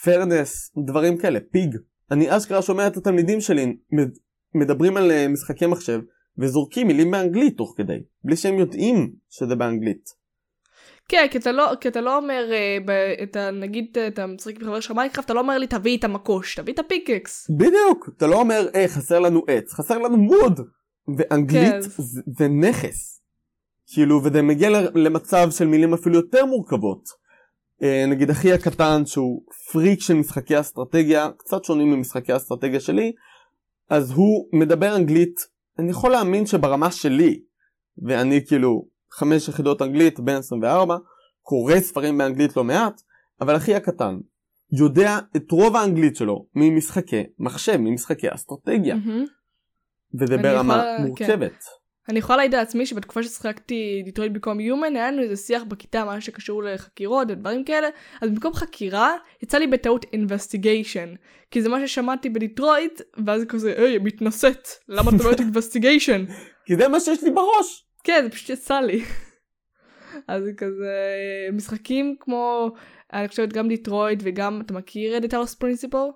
furnace, דברים כאלה, pig. אני אשכרה שומע את התלמידים שלי מד- מדברים על אה, משחקי מחשב וזורקים מילים באנגלית תוך כדי, בלי שהם יודעים שזה באנגלית. כן, כי אתה לא, כי אתה לא אומר, אה, ב, אתה נגיד אתה משחק עם חבר שלך Minecraft, אתה לא אומר לי תביא את המקוש, תביא את ה pickaxe. בדיוק, אתה לא אומר, אה, חסר לנו עץ, חסר לנו wood. ואנגלית כן. זה, זה נכס. כאילו, וזה מגיע למצב של מילים אפילו יותר מורכבות. אה, נגיד אחי הקטן שהוא פריק של משחקי אסטרטגיה, קצת שונים ממשחקי האסטרטגיה שלי, אז הוא מדבר אנגלית, אני יכול להאמין שברמה שלי, ואני כאילו חמש יחידות אנגלית בין 24, קורא ספרים באנגלית לא מעט, אבל אחי הקטן יודע את רוב האנגלית שלו ממשחקי מחשב, ממשחקי אסטרטגיה, מהמם. וזה ברמה יכולה- כן. מורכבת. אני יכולה להעיד על עצמי שבתקופה ששיחקתי Detroit Become Human, היה לנו איזה שיח בכיתה, מה שקשור לחקירות ודברים כאלה, אז במקום חקירה, יצא לי בטעות investigation. כי זה מה ששמעתי ב Detroit, ואז כזה, היי, מתנשאת, למה אתה לא יודעת investigation? כי זה מה שיש לי בראש. כן, זה פשוט יצא לי. אז זה כזה, משחקים כמו, אני חושבת גם Detroit וגם, אתה מכיר את Talos Principle?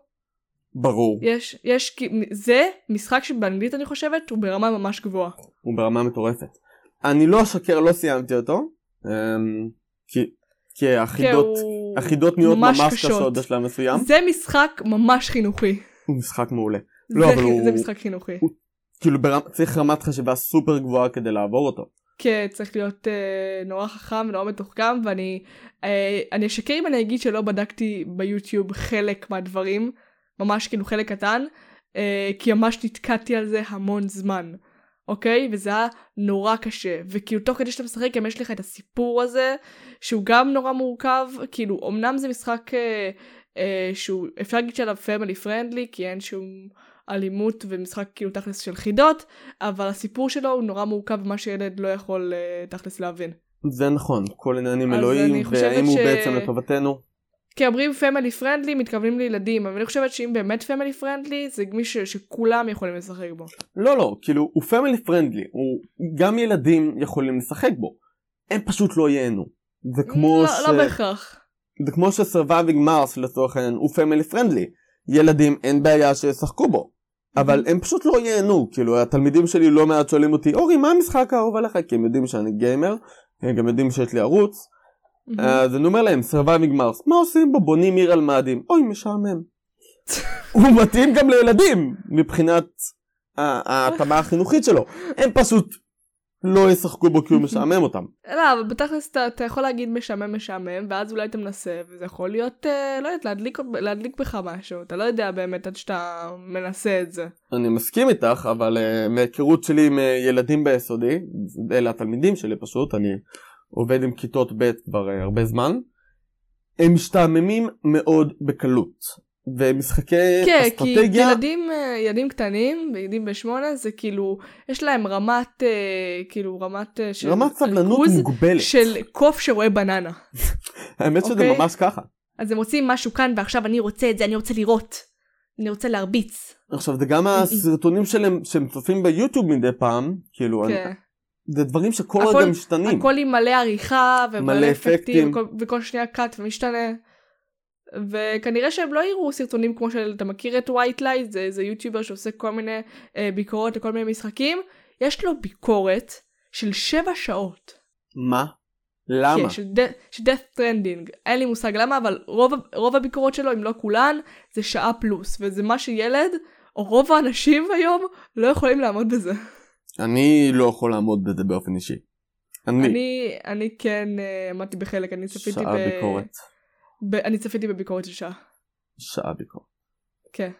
ברור, יש, יש, זה משחק שבאנגלית אני חושבת, הוא ברמה ממש גבוהה. הוא ברמה מטורפת. אני לא אשקר, לא סיימתי אותו, אמ, כי, כי כן, החידות, הוא החידות נהיות ממש קשות. בשלב מסוים. זה משחק ממש חינוכי. הוא משחק מעולה. לא, זה, אבל הוא- זה משחק חינוכי. הוא- כאילו ברמ... צריך רמת חשיבה סופר גבוהה כדי לעבור אותו. כן, צריך להיות אה, נורא חכם ונורא מתוחכם, ואני אה, אני אשקר אם אני אגיד שלא בדקתי ביוטיוב חלק מהדברים, ממש כאילו חלק קטן, אה, כי ממש נתקעתי על זה המון זמן, אוקיי? וזה היה נורא קשה, וכאילו תוך כדי שאתה משחק גם יש לך את הסיפור הזה, שהוא גם נורא מורכב, כאילו אמנם זה משחק אה, אה, שהוא, אפשר להגיד שעליו פמילי פרנדלי, כי אין שום אלימות ומשחק כאילו תכלס של חידות, אבל הסיפור שלו הוא נורא מורכב ומה שילד לא יכול אה, תכלס להבין. זה נכון, כל אז אלוהים, והאם הוא ש- בעצם לטובתנו. כי אומרים family friendly מתכוונים לילדים, אבל אני חושבת שאם באמת family friendly זה מישהו שכולם יכולים לשחק בו. לא לא, כאילו הוא family friendly, הוא גם ילדים יכולים לשחק בו. הם פשוט לא ייהנו. זה כמו לא, ש... לא בהכרח. זה כמו ש Surviving Mars לצורך העניין הוא family friendly. ילדים אין בעיה שישחקו בו. אבל הם פשוט לא ייהנו, כאילו התלמידים שלי לא מעט שואלים אותי אורי מה המשחק האהוב עליך? כי הם יודעים שאני גיימר, הם גם יודעים שיש לי ערוץ. אז אני אומר להם Surviving Mars, מה עושים בו? בונים עיר על מאדים, אוי משעמם. הוא מתאים גם לילדים מבחינת ההתאמה החינוכית שלו, הם פשוט לא ישחקו בו כי הוא משעמם אותם. לא, אבל בתכלס אתה, אתה יכול להגיד משעמם משעמם, ואז אולי אתה מנסה, וזה יכול להיות, אה, לא יודעת, להדליק, להדליק בך משהו, אתה לא יודע באמת עד שאתה מנסה את זה. אני מסכים איתך, אבל אה, מהיכרות שלי עם אה, ילדים ביסודי, אלה התלמידים שלי פשוט, אני עובד עם כיתות ב' כבר הרבה זמן, הם משתעממים מאוד בקלות. ומשחקי כן, כי אסטרטגיה, ילדים, אה, ילדים קטנים, ילדים בשמונה, זה כאילו, יש להם רמת, אה, כאילו רמת אה, של רמת סבלנות מוגבלת. של קוף שרואה בננה. האמת שזה אוקיי. ממש ככה. אז הם רוצים משהו כאן ועכשיו אני רוצה את זה, אני רוצה לראות. אני רוצה להרביץ. עכשיו זה גם הסרטונים שלהם שהם צופים ביוטיוב מדי פעם, כאילו, אני- כן. זה דברים שכל הכל- רגע משתנים. הכל עם מלא עריכה מלא ומלא אפקטים, אפקטים. וכל, וכל שנייה cut ומשתנה. וכנראה שהם לא יראו סרטונים כמו של, אתה מכיר את Whitelight? זה, זה יוטיובר שעושה כל מיני אה, ביקורות לכל מיני משחקים. יש לו ביקורת של שבע שעות. מה? למה? כן, של, ד... של Death Stranding. אין לי מושג למה, אבל רוב, רוב הביקורות שלו, אם לא כולן, זה שעה פלוס. וזה מה שילד, או רוב האנשים היום, לא יכולים לעמוד בזה. אני לא יכול לעמוד בזה באופן אישי. אני, אני, אני כן uh, עמדתי בחלק, אני צפיתי שעה ב... ביקורת. ב... אני צפיתי בביקורת של שעה. שעה ביקורת. כן.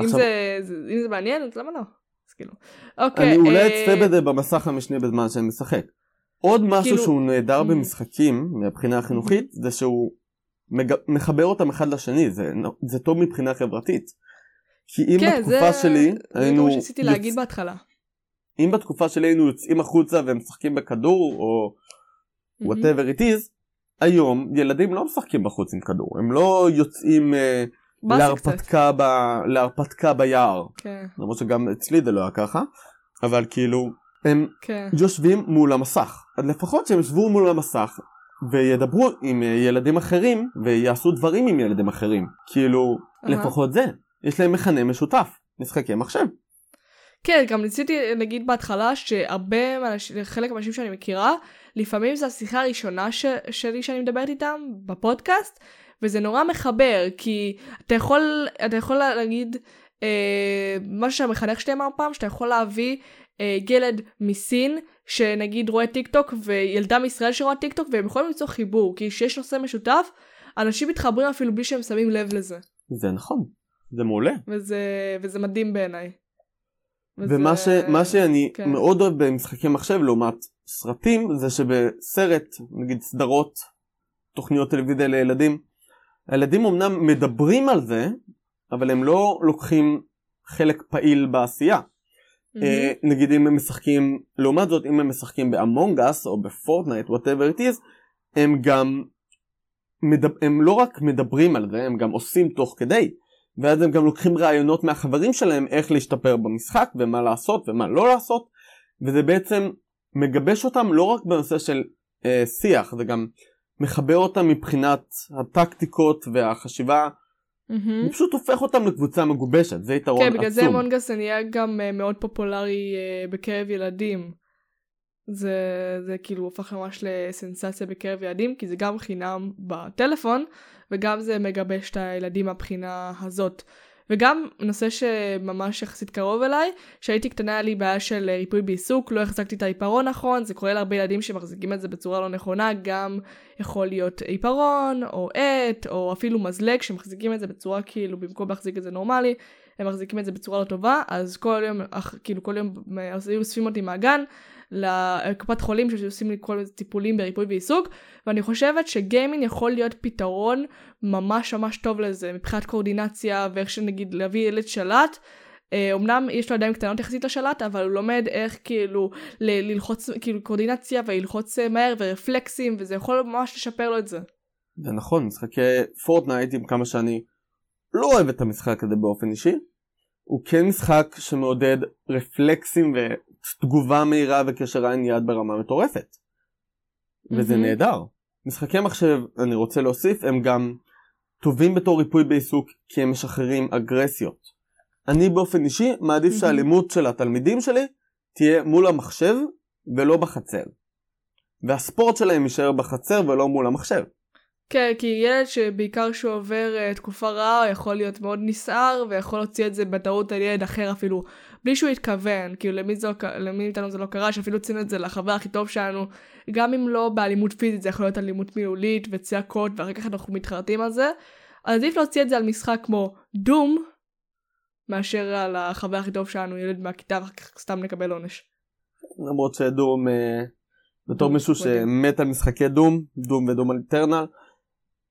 אם, עכשיו- זה, זה, אם זה מעניין, אז למה לא? אז כאילו. אוקיי. אני אולי אה, אצפה בזה במסך המשני בזמן שאני משחק. עוד משהו כאילו- שהוא נהדר Mm. במשחקים מהבחינה החינוכית זה שהוא מג... מחבר אותם אחד לשני זה, זה טוב מבחינה חברתית. כי אם כן, בתקופה זה... שלי זה היינו מה שניסיתי להגיד בהתחלה. אם בתקופה שלי היינו יוצאים החוצה ומשחקים בכדור או whatever it is היום ילדים לא משחקים בחוץ עם כדור הם לא יוצאים אה. להרפתקה, ב... להרפתקה ביער כן, למרות שגם אצלי זה לא היה ככה אבל כאילו הם כן. יושבים מול המסך. אז לפחות שהם ישבו מול המסך וידברו עם אה, ילדים אחרים ויעשו דברים עם ילדים אחרים. כאילו, אהה. לפחות זה. יש להם מכנה משותף. משחקי מחשב. כן, גם ניסיתי להגיד בהתחלה שהרבה חלק מהאנשים שאני מכירה, לפעמים זו השיחה הראשונה ש, שלי שאני מדברת איתם בפודקאסט, וזה נורא מחבר, כי אתה יכול, אתה יכול להגיד, אה, משהו שהמחנך שלי אמר פעם, שאתה יכול להביא אה, ילד מסין, שנגיד רואה טיק טוק, וילדה מישראל שרואה טיק טוק, והם יכולים למצוא חיבור, כי כשיש נושא משותף, אנשים מתחברים אפילו בלי שהם שמים לב לזה, זה נכון. זה מעולה. וזה, וזה מדהים בעיניי. ומה ש, מה שאני כן. מאוד אוהב במשחקי מחשב לעומת סרטים זה שבסרט נגיד סדרות תוכניות טלוויזיה לילדים הילדים אמנם מדברים על זה אבל הם לא לוקחים חלק פעיל בעשייה. מהמם. אה, נגיד אם הם משחקים לעומת זאת אם הם משחקים באמונג אס או בפורטנייט whatever it is הם גם מדב, הם לא רק מדברים על זה הם גם עושים תוך כדי ואז הם גם לוקחים רעיונות מהחברים שלהם איך להשתפר במשחק ומה לעשות ומה לא לעשות וזה בעצם מגבש אותם לא רק בנושא של אה, שיח זה גם מחבר אותם מבחינת הטקטיקות והחשיבה מהמם. זה פשוט הופך אותם לקבוצה מגובשת זה יתרון כן, עצום. בגלל זה מונגס נהיה גם אה, מאוד פופולרי אה, בקרב ילדים. זה, זה כאילו הופך ממש לסנסציה בקרב ילדים, כי זה גם חינם בטלפון, וגם זה מגבש את הילדים מהבחינה הזאת. וגם נושא שממש יחסית קרוב אליי, כשהייתי קטנה היה לי בעיה של ריפוי בעיסוק, לא החזקתי את העיפרון נכון, זה קורה להרבה ילדים שמחזיקים את זה בצורה לא נכונה, גם יכול להיות עיפרון, או עט, או אפילו מזלג, שמחזיקים את זה בצורה כאילו, במקום להחזיק את זה נורמלי, הם מחזיקים את זה בצורה לא טובה, אז כל יום, כאילו כל יום אה, אוספים אותי מהגן לקופת חולים שעושים לי כל מיני טיפולים בריפוי ועיסוק, ואני חושבת שגיימינג יכול להיות פתרון ממש ממש טוב לזה, מבחינת קואורדינציה ואיך שנגיד להביא ילד שלט. אה, אמנם יש לו ידיים קטנות יחסית לשלט, אבל הוא לומד איך כאילו ל- ללחוץ, כאילו קואורדינציה וללחוץ אה, מהר ורפלקסים, וזה יכול ממש לשפר לו את זה. זה נכון, משחקי פורטנייט עם כמה שאני לא אוהב את המשחק הזה באופן אישי, הוא כן משחק שמעודד רפלקסים ותגובה מהירה וקשר עין יד ברמה מטורפת. וזה מהמם. נהדר. משחקי מחשב, אני רוצה להוסיף, הם גם טובים בתור ריפוי בעיסוק כי הם משחררים אגרסיות. אני באופן אישי מעדיף מהמם. שהאלימות של התלמידים שלי תהיה מול המחשב ולא בחצר. והספורט שלהם יישאר בחצר ולא מול המחשב. כן, כי ילד שבעיקר שהוא עובר uh, תקופה רעה יכול להיות מאוד נסער ויכול להוציא את זה בטעות על ילד אחר אפילו בלי שהוא התכוון, כאילו למי, זה, לא למי מאיתנו זה לא קרה, שאפילו הוצאנו את זה לחבר הכי טוב שלנו, גם אם לא באלימות פיזית זה יכול להיות אלימות מילולית וצעקות ואחר כך אנחנו מתחרטים על זה, אז עדיף להוציא את זה על משחק כמו דום מאשר על החבר הכי טוב שלנו, ילד מהכיתה ואחר כך סתם נקבל עונש. למרות שדום אה, בתור מישהו. שמת על משחקי דום, דום ודום על איטרנל,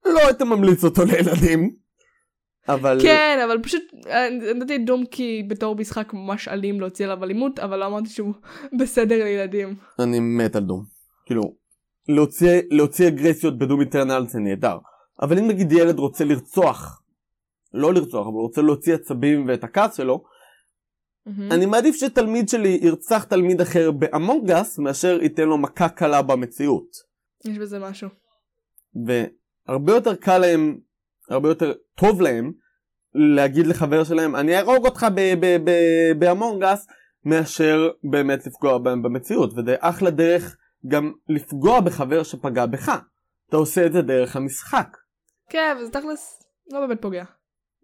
לא היית ממליץ אותו לילדים. אבל כן, אבל פשוט נתתי דום כי בתור משחק ממש אלים להוציא עליו אלימות, אבל לא אמרתי שהוא בסדר לילדים. אני מת על דום. כאילו, להוציא, להוציא אגרסיות בדום איטרנל זה נהדר. אבל אם נגיד ילד רוצה לרצוח, לא לרצוח, אבל רוצה להוציא עצבים ואת הכעס שלו, מהמם. אני מעדיף שתלמיד שלי ירצח תלמיד אחר באמונגס מאשר ייתן לו מכה קלה במציאות. יש בזה משהו. והרבה יותר קל להם, הרבה יותר טוב להם להגיד לחבר שלהם אני אהרוג אותך באמונגס מאשר באמת לפגוע בהם במציאות וזה אחלה דרך גם לפגוע בחבר שפגע בך. אתה עושה את זה דרך המשחק. כן, וזה תכלס לא באמת פוגע.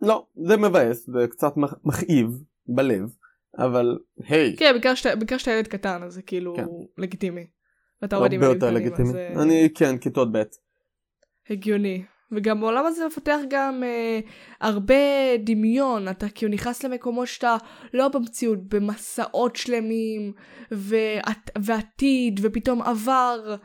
לא, זה מבאס, זה קצת מכאיב בלב, אבל היי, כן, בעיקר שאתה- ילד קטן, אז זה כאילו כן. לגיטימי. ואתה עובד עם הרבה ילדים יותר קטנים. אז זה אני כן, כיתות ב'. הגיוני. וגם בעולם הזה מפתח גם אה, הרבה דמיון, אתה כאילו נכנס למקומות שאתה לא במציאות, במסעות שלמים, ועת, ועתיד, ופתאום עבר,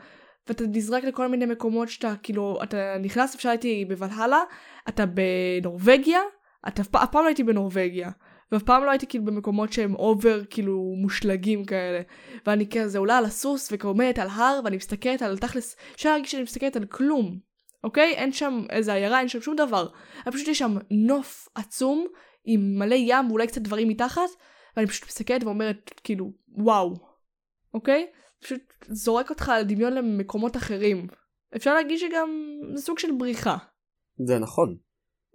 ואתה נזרק לכל מיני מקומות שאתה כאילו, אתה נכנס, אפשר הייתי בוולהלה, אתה בנורבגיה, אתה אף, פעם לא הייתי בנורבגיה. ואף פעם לא הייתי כאילו במקומות שהם אובר כאילו מושלגים כאלה. ואני כזה עולה על הסוס ועומדת על הר ואני מסתכלת על תכלס, אפשר להגיד שאני מסתכלת על כלום. אוקיי? אין שם איזה עיירה, אין שם שום דבר. פשוט יש שם נוף עצום עם מלא ים ואולי קצת דברים מתחת, ואני פשוט מסתכלת ואומרת כאילו וואו. אוקיי? פשוט זורק אותך על דמיון למקומות אחרים. אפשר להגיד שגם זה סוג של בריחה. זה נכון.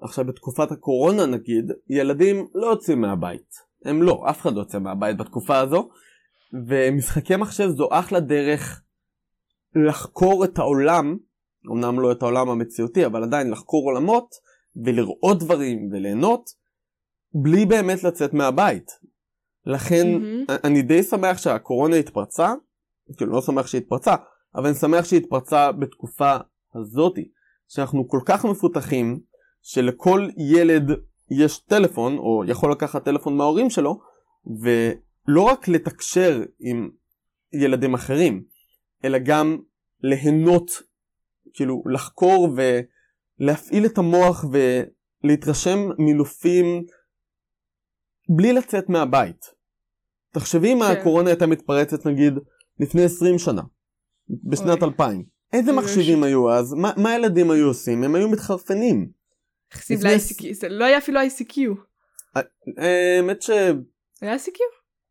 עכשיו בתקופת הקורונה נגיד, ילדים לא יוצאים מהבית. הם לא, אף אחד לא יוצא מהבית בתקופה הזו. ומשחקי מחשב זו אחלה דרך לחקור את העולם, אמנם לא את העולם המציאותי, אבל עדיין לחקור עולמות ולראות דברים וליהנות, בלי באמת לצאת מהבית. לכן מהמם. אני די שמח שהקורונה התפרצה, כאילו לא שמח שהיא התפרצה, אבל אני שמח שהיא התפרצה בתקופה הזאתי, שאנחנו כל כך מפותחים, שלכל ילד יש טלפון, או יכול לקחת טלפון מההורים שלו, ולא רק לתקשר עם ילדים אחרים, אלא גם ליהנות, כאילו לחקור ולהפעיל את המוח ולהתרשם מנופים בלי לצאת מהבית. תחשבי אם כן. הקורונה הייתה מתפרצת נגיד לפני 20 שנה, בשנת אוי. 2000. איזה מחשבים היו אז? מה, מה הילדים היו עושים? הם היו מתחרפנים. יחסית לפני ל-ICQ, זה לא היה אפילו ICQ. האמת שכשאני היה ICQ?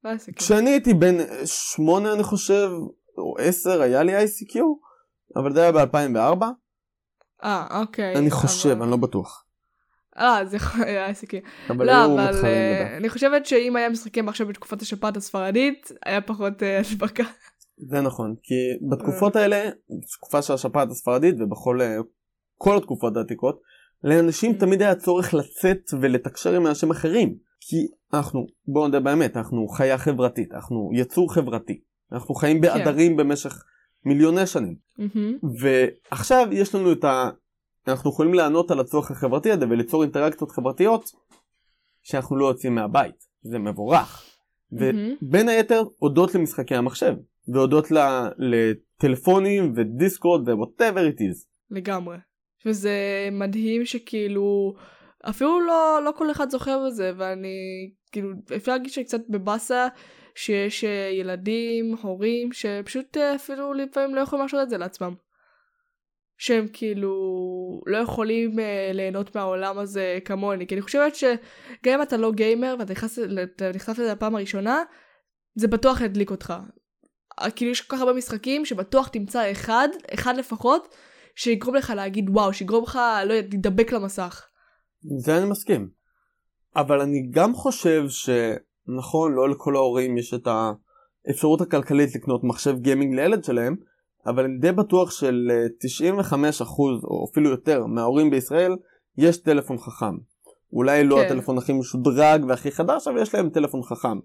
לא ICQ. הייתי בן 8 אני חושב, או 10 היה לי ICQ, אבל זה היה ב-2004. אה, אוקיי. אני חושב, אבל- אני לא בטוח. אה, זה היה. אבל לא, היו אבל מתחרים אה, בזה. אני חושבת שאם היה משחקים עכשיו בתקופת השפעת הספרדית, היה פחות אה, הדבקה. זה נכון, כי בתקופות אה. האלה, תקופה של השפעת הספרדית ובכל אה, כל התקופות העתיקות, לאנשים. תמיד היה צורך לצאת ולתקשר עם אנשים אחרים. כי אנחנו, בואו נדע באמת, אנחנו חיה חברתית, אנחנו יצור חברתי. אנחנו חיים כן. בעדרים במשך מיליוני שנים. מהמם. ועכשיו יש לנו את ה... אנחנו יכולים לענות על הצורך החברתי הזה וליצור אינטראקציות חברתיות שאנחנו לא יוצאים מהבית. זה מבורך. מהמם. ובין היתר הודות למשחקי המחשב והודות ל- לטלפונים ודיסקורד ו-whatever it is. לגמרי. וזה מדהים שכאילו, אפילו לא, לא כל אחד זוכר בזה, ואני, כאילו, אפשר להגיד שקצת בבאסה שיש אה, ילדים, הורים, שפשוט אה, אפילו לפעמים לא יכולים להרשות את זה לעצמם. שהם כאילו לא יכולים אה, ליהנות מהעולם הזה כמוני, כי אני חושבת שגם אם אתה לא גיימר ואתה נכנס, נחשף לזה בפעם הראשונה, זה בטוח ידליק אותך. כאילו יש כל כך הרבה משחקים שבטוח תמצא אחד, אחד לפחות, שיגרום לך להגיד וואו, שיגרום לך, לא יודעת, להידבק למסך. זה אני מסכים. אבל אני גם חושב שנכון לא לכל ההורים יש את האפשרות הכלכלית לקנות מחשב גיימינג לילד שלהם אבל אני די בטוח של אה, 95% או אפילו יותר מההורים בישראל יש טלפון חכם. אולי לא כן. הטלפון הכי משודרג והכי חדש אבל יש להם טלפון חכם.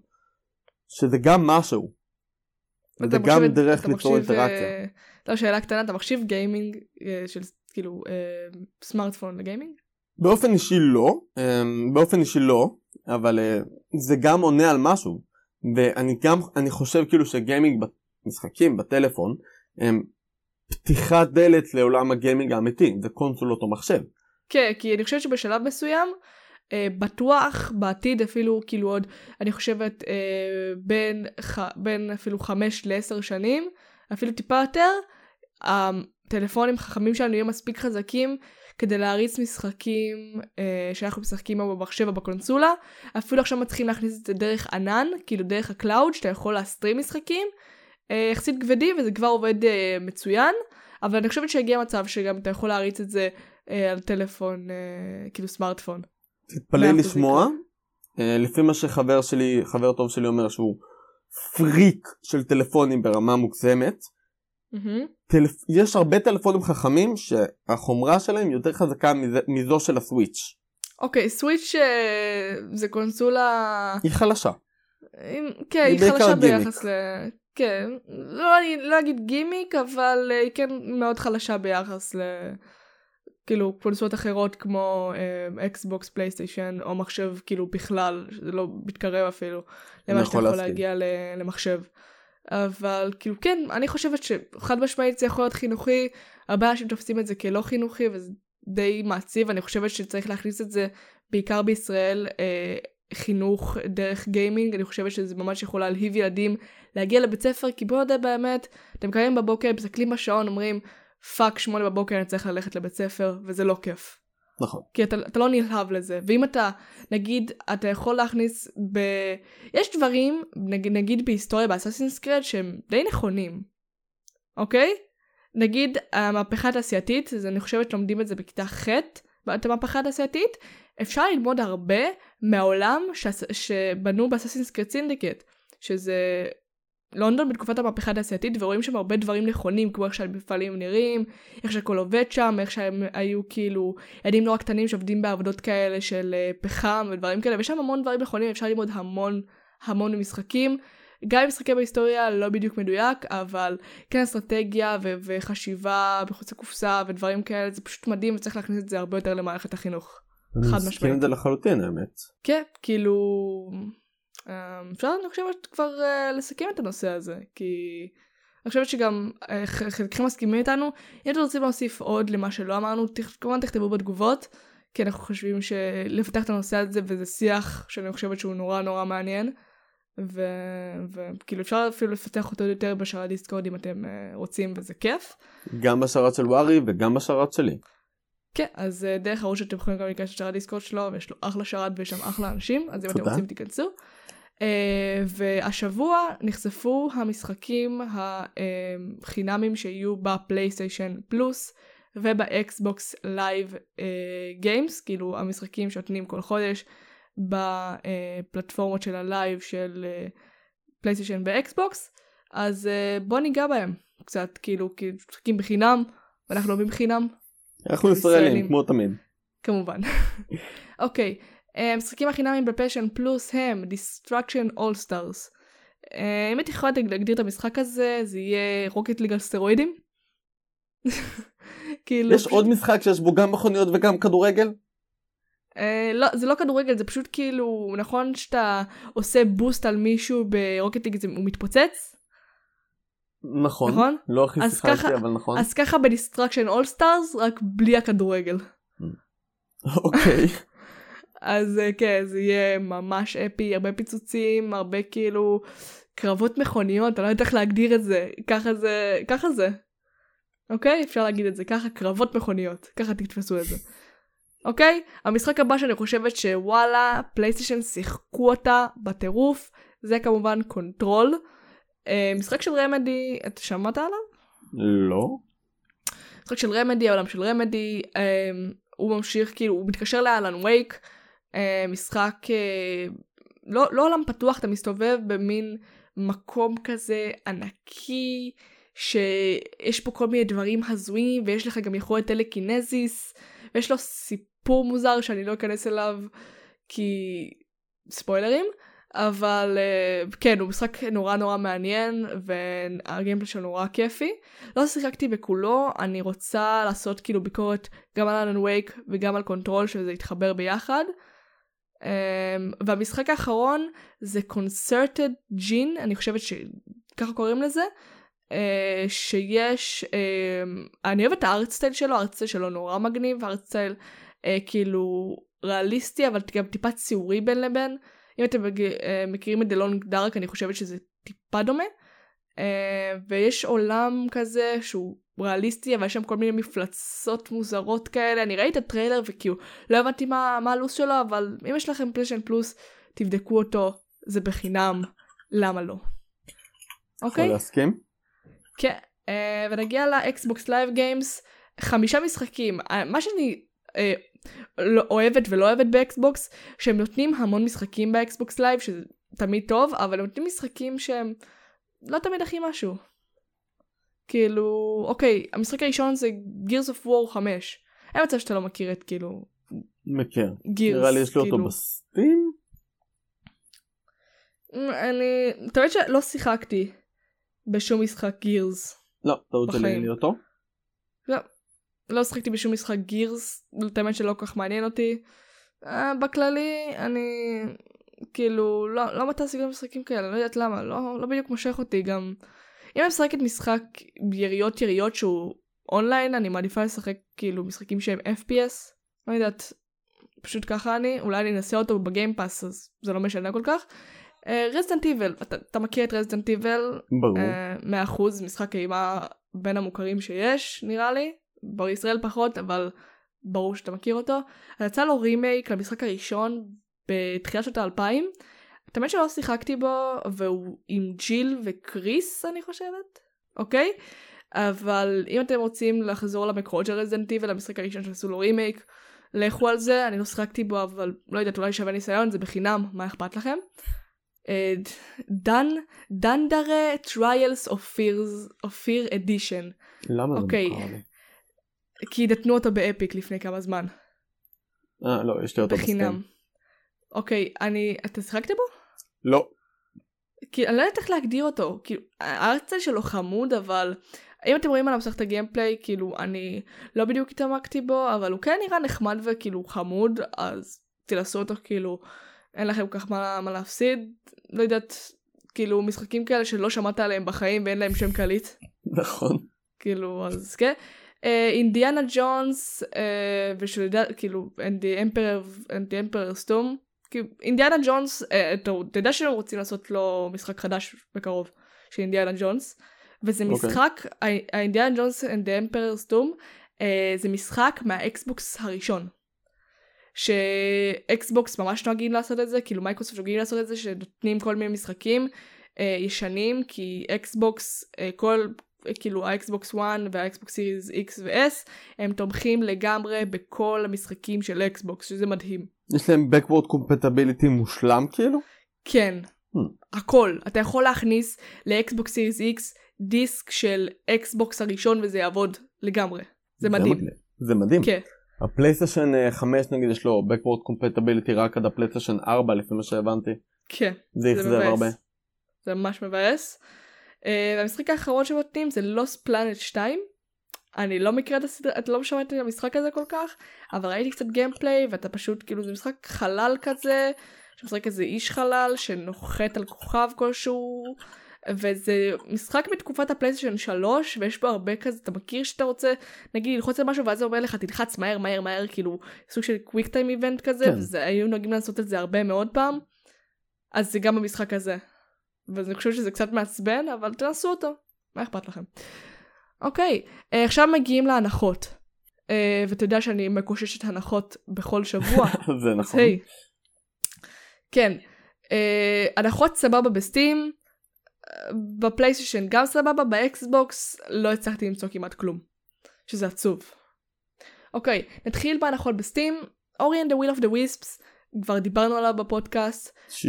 שזה גם משהו. וזה אתה גם מחשיב- דרך ליצור אינטראקציה. אה, לא, שאלה קטנה, אתה מחשיב גיימינג אה, של כאילו אה, סמארטפון לגיימינג? באופן אישי לא, אמ, באופן אישי לא, אבל אה, זה גם עונה על משהו. ואני גם, אני חושב כאילו שגיימינג במשחקים בטלפון הם פתיחת דלת לעולם הגיימינג האמיתי, זה קונסולות או מחשב. כן, כי אני חושבת שבשלב מסוים, אה, בטוח בעתיד אפילו כאילו עוד, אני חושבת אה, בין, ח, בין אפילו חמש לעשר שנים, אפילו טיפה יותר, הטלפונים החכמים שלנו יהיו מספיק חזקים כדי להריץ משחקים אה, שאנחנו משחקים או במחשב או בקונסולה. אפילו עכשיו מתחילים להכניס את זה דרך ענן, כאילו דרך ה cloud, שאתה יכול להסטרים משחקים. אה, יחסית כבדים וזה כבר עובד אה, מצוין, אבל אני חושבת שהגיע מצב שגם אתה יכול להריץ את זה אה, על טלפון, אה, כאילו סמארטפון. תתפלא לשמוע, אה, לפי מה שחבר שלי, חבר טוב שלי אומר שהוא פריק של טלפונים ברמה מוגזמת. מהמם. טלפ... יש הרבה טלפונים חכמים שהחומרה שלהם יותר חזקה מזה, מזו של הסוויץ'. אוקיי, סוויץ' אה, זה קונסולה... היא חלשה. עם- כן, היא היא חלשה גימיק. ביחס ל... כן, לא, אני לא אגיד גימיק, אבל אה, היא כן מאוד חלשה ביחס ל... כאילו קונסולות אחרות כמו אקסבוקס, פלייסטיישן או מחשב כאילו בכלל, זה לא מתקרב אפילו למה שאתה יכול יכול להסכים. להגיע למחשב. אבל כאילו כן, אני חושבת שחד משמעית זה יכול להיות חינוכי, הרבה אנשים תופסים את זה כלא חינוכי וזה די מעציב, אני חושבת שצריך להכניס את זה בעיקר בישראל אה, חינוך דרך גיימינג, אני חושבת שזה ממש יכול להלהיב ילדים להגיע לבית ספר, כי בוא נודה באמת, אתם קמים בבוקר, מסתכלים בשעון, אומרים fuck שמונה בבוקר אני צריך ללכת לבית ספר, וזה לא כיף. נכון. כי אתה, אתה לא נלהב לזה. ואם אתה, נגיד, אתה יכול להכניס ב... יש דברים, נגיד, נגיד בהיסטוריה ב Assassin's Creed, שהם די נכונים, אוקיי? נגיד המהפכה התעשייתית, אני חושבת שלומדים את זה בכיתה ח', את המהפכה התעשייתית, אפשר ללמוד הרבה מהעולם ש... שבנו ב Assassin's Creed Syndicate, שזה לונדון בתקופת המהפכה התעשייתית, ורואים שם הרבה דברים נכונים, כמו איך שהמפעלים נראים, איך שהכל עובד שם, איך שהם היו כאילו ילדים נורא קטנים שעובדים בעבודות כאלה של אה, פחם ודברים כאלה, ויש שם המון דברים נכונים, אפשר ללמוד המון המון משחקים. גם משחקי בהיסטוריה לא בדיוק מדויק, אבל כן אסטרטגיה ו- וחשיבה מחוץ לקופסה ודברים כאלה, זה פשוט מדהים וצריך להכניס את זה הרבה יותר למערכת החינוך. אני חד מסכים משמעית. עם זה לחלוטין האמת. כן, כאילו... אה, אפשר, אני חושבת, כבר אה, לסכם את הנושא הזה, כי... אני חושבת שגם אה, חלקכם מסכימים איתנו. אם אתם רוצים להוסיף עוד למה שלא אמרנו, כמובן תכתבו בתגובות, כי אנחנו חושבים שלפתח את הנושא הזה, וזה שיח שאני חושבת שהוא נורא נורא מעניין. ו- וכאילו אפשר אפילו לפתח אותו יותר בשרת דיסקורד אם אתם אה, רוצים וזה כיף. גם בשרת של ווארי וגם בשרת שלי. כן, אז דרך ערוץ שאתם יכולים גם להיכנס לשרת Discord שלו, ויש לו אחלה שרת ויש שם אחלה אנשים, אז אם אתם. רוצים תיכנסו. אה, והשבוע נחשפו המשחקים החינמים שיהיו ב PlayStation Plus וב Xbox Live Games, כאילו המשחקים שנותנים כל חודש בפלטפורמות של ה Live של אה, PlayStation ו Xbox, אז אה, בוא ניגע בהם קצת, כאילו, כי משחקים בחינם, ואנחנו לא בחינם, אנחנו ישראלים. כמו תמיד. כמובן. אוקיי, אה, המשחקים החינמים בפשן פלוס הם Destruction All Stars. אה, אם הייתי יכולה להגדיר את המשחק הזה, זה יהיה רוקט ליג על סטרואידים. כאילו, יש עוד משחק שיש בו גם מכוניות וגם כדורגל? אה, לא, זה לא כדורגל, זה פשוט כאילו, נכון שאתה עושה בוסט על מישהו ברוקט ליג, הוא מתפוצץ? נכון. נכון? לא הכי שיחקתי אבל נכון. אז ככה ב Destruction AllStars, רק בלי הכדורגל. אוקיי. אז אה, כן, זה יהיה ממש אפי, הרבה פיצוצים, הרבה כאילו קרבות מכוניות, אני לא יודעת איך להגדיר את זה, ככה זה, ככה זה. אוקיי? אפשר להגיד את זה ככה, קרבות מכוניות, ככה תתפסו את זה. אוקיי? המשחק הבא שאני חושבת שוואלה, PlayStation שיחקו אותה בטירוף, זה כמובן Control. אה, משחק של Remedy, אתה שמעת עליו? לא. משחק של Remedy, העולם של רמדי, אה, הוא ממשיך, כאילו, הוא מתקשר ל Alan Wake, משחק, אה, לא, לא עולם פתוח, אתה מסתובב במין מקום כזה ענקי, שיש פה כל מיני דברים הזויים, ויש לך גם יכולת טלקינזיס, ויש לו סיפור מוזר שאני לא אכנס אליו, כי ספוילרים. אבל אה, כן, הוא משחק נורא נורא מעניין, וה gameplay שלו נורא כיפי. לא שיחקתי בכולו, אני רוצה לעשות כאילו ביקורת גם על Alan Wake וגם על Control, שזה יתחבר ביחד. אמ, והמשחק האחרון זה Concrete Genie, אני חושבת שככה קוראים לזה. אה, שיש, אה, אני אוהבת את ה art style שלו, ה art style שלו נורא מגניב, ה art style אה, כאילו ריאליסטי, אבל גם טיפה ציורי בין לבין. אם אתם. אה, מכירים את Long Dark אני חושבת שזה טיפה דומה. אה, ויש עולם כזה שהוא ריאליסטי אבל יש שם כל מיני מפלצות מוזרות כאלה אני ראיתי את הטריילר וכאילו לא הבנתי מה, מה הלו"ז שלו אבל אם יש לכם PlayStation Plus תבדקו אותו זה בחינם למה לא. יכול אוקיי? להסכים? כן, אה, ונגיע ל Xbox Live Games, חמישה משחקים. אה, מה שאני אה, לא, אוהבת ולא אוהבת ב Xbox, שהם נותנים המון משחקים ב Xbox Live, שזה תמיד טוב, אבל הם נותנים משחקים שהם לא תמיד הכי משהו. כאילו, אוקיי, המשחק הראשון זה Gears of War 5. אין מצב שאתה לא מכיר את כאילו מכיר. Gears. נראה לי יש לי כאילו. אותו ב Steam. אני, אתה יודע שלא שיחקתי בשום משחק גירס. לא, טעות שלי בחיים. אין לי אותו. לא שיחקתי בשום משחק גירס, את האמת שלא כל כך מעניין אותי. אה, בכללי, אני כאילו לא, לא מטה סגנון משחקים כאלה, לא יודעת למה, לא, לא בדיוק מושך אותי גם. אם אני משחקת משחק יריות יריות שהוא אונליין, אני מעדיפה לשחק כאילו משחקים שהם FPS, לא יודעת, פשוט ככה אני, אולי אני אנסה אותו בגיימפאס אז זה לא משנה כל כך. Resident Evil, אתה, אתה מכיר את Resident Evil, ברור. אה, 100% משחק אימה בין המוכרים שיש נראה לי, בישראל פחות אבל ברור שאתה מכיר אותו. יצא לו רימייק למשחק הראשון בתחילת שנות האלפיים. את האמת שלא שיחקתי בו והוא עם ג'יל וקריס אני חושבת, אוקיי? אבל אם אתם רוצים לחזור למקורות של Resident Evil למשחק הראשון שעשו לו רימייק, לכו על זה, אני לא שיחקתי בו אבל לא יודעת אולי שווה ניסיון, זה בחינם, מה אכפת לכם? אה, דן, Dandara Trials of Fear Edition. למה זה אוקיי. מוכר לי? כי נתנו אותו ב Epic לפני כמה זמן. אה, לא, יש לי אותו ב Steam. בחינם. אוקיי, אני... אתה שיחקת בו? לא. כי אני לא יודעת איך להגדיר אותו. כאילו, ה art style שלו חמוד, אבל... אם אתם רואים על המסך את ה gameplay, כאילו, אני לא בדיוק התעמקתי בו, אבל הוא כן נראה נחמד וכאילו חמוד, אז תנסו אותו, כאילו, אין לכם כל כך מה, מה להפסיד. לא יודעת, כאילו, משחקים כאלה שלא שמעת עליהם בחיים ואין להם שם קליט. נכון. כאילו אז כן. אה, אינדיאנה ג'ונס אה, ושל כאילו אנדי אמפרר סטום. כאילו, אינדיאנה ג'ונס אה, אתה אתה יודע שהם רוצים לעשות לו משחק חדש בקרוב של אינדיאנה ג'ונס. וזה אוקיי. משחק האינדיאנה ג'ונס אנדי אמפרר סטום זה משחק מהאקסבוקס הראשון. שאקסבוקס ממש נוהגים לעשות את זה כאילו מייקרוסופט נוהגים לעשות את זה שנותנים כל מיני משחקים אה, ישנים כי אקסבוקס אה, כל כאילו האקסבוקס 1 והאקסבוקס Series X ו-S הם תומכים לגמרי בכל המשחקים של אקסבוקס שזה מדהים. יש להם backward compatibility מושלם כאילו? כן, המ. הכל. אתה יכול להכניס לאקסבוקס Series X דיסק של אקסבוקס הראשון וזה יעבוד לגמרי. זה מדהים. מגניב. זה מדהים. כן. הפלייסטיישן אה, 5 נגיד יש לו backward compatibility רק עד הפלייסטיישן 4 לפי מה שהבנתי. כן. זה אכזב. הרבה. זה ממש מבאס. אה, והמשחק האחרון שנותנים זה Lost Planet 2. אני לא מכירה את הסדרה, את לא שמעת את המשחק הזה כל כך, אבל ראיתי קצת gameplay ואתה פשוט כאילו זה משחק חלל כזה, שמשחק איזה איש חלל שנוחת על כוכב כלשהו, וזה משחק מתקופת הפלייסטיישן 3 ויש בו הרבה כזה, אתה מכיר שאתה רוצה נגיד ללחוץ על משהו ואז זה אומר לך תלחץ מהר מהר מהר כאילו סוג של קוויק טיים איבנט כזה, כן. וזה היו נוהגים לעשות את זה הרבה מאוד פעם, אז זה גם במשחק הזה. ואני חושבת שזה קצת מעצבן, אבל תנסו אותו, מה אכפת לכם? אוקיי, אה, עכשיו מגיעים להנחות. אה, ואתה יודע שאני מקוששת הנחות בכל שבוע. זה נכון. היי. כן, אה, הנחות סבבה ב Steam, בפלייסטיישן גם סבבה, באקסבוקס לא הצלחתי למצוא כמעט כלום. שזה עצוב. אוקיי, נתחיל בהנחות ב Steam. Ori and the Will of the Wisps, כבר דיברנו עליו בפודקאסט. 67%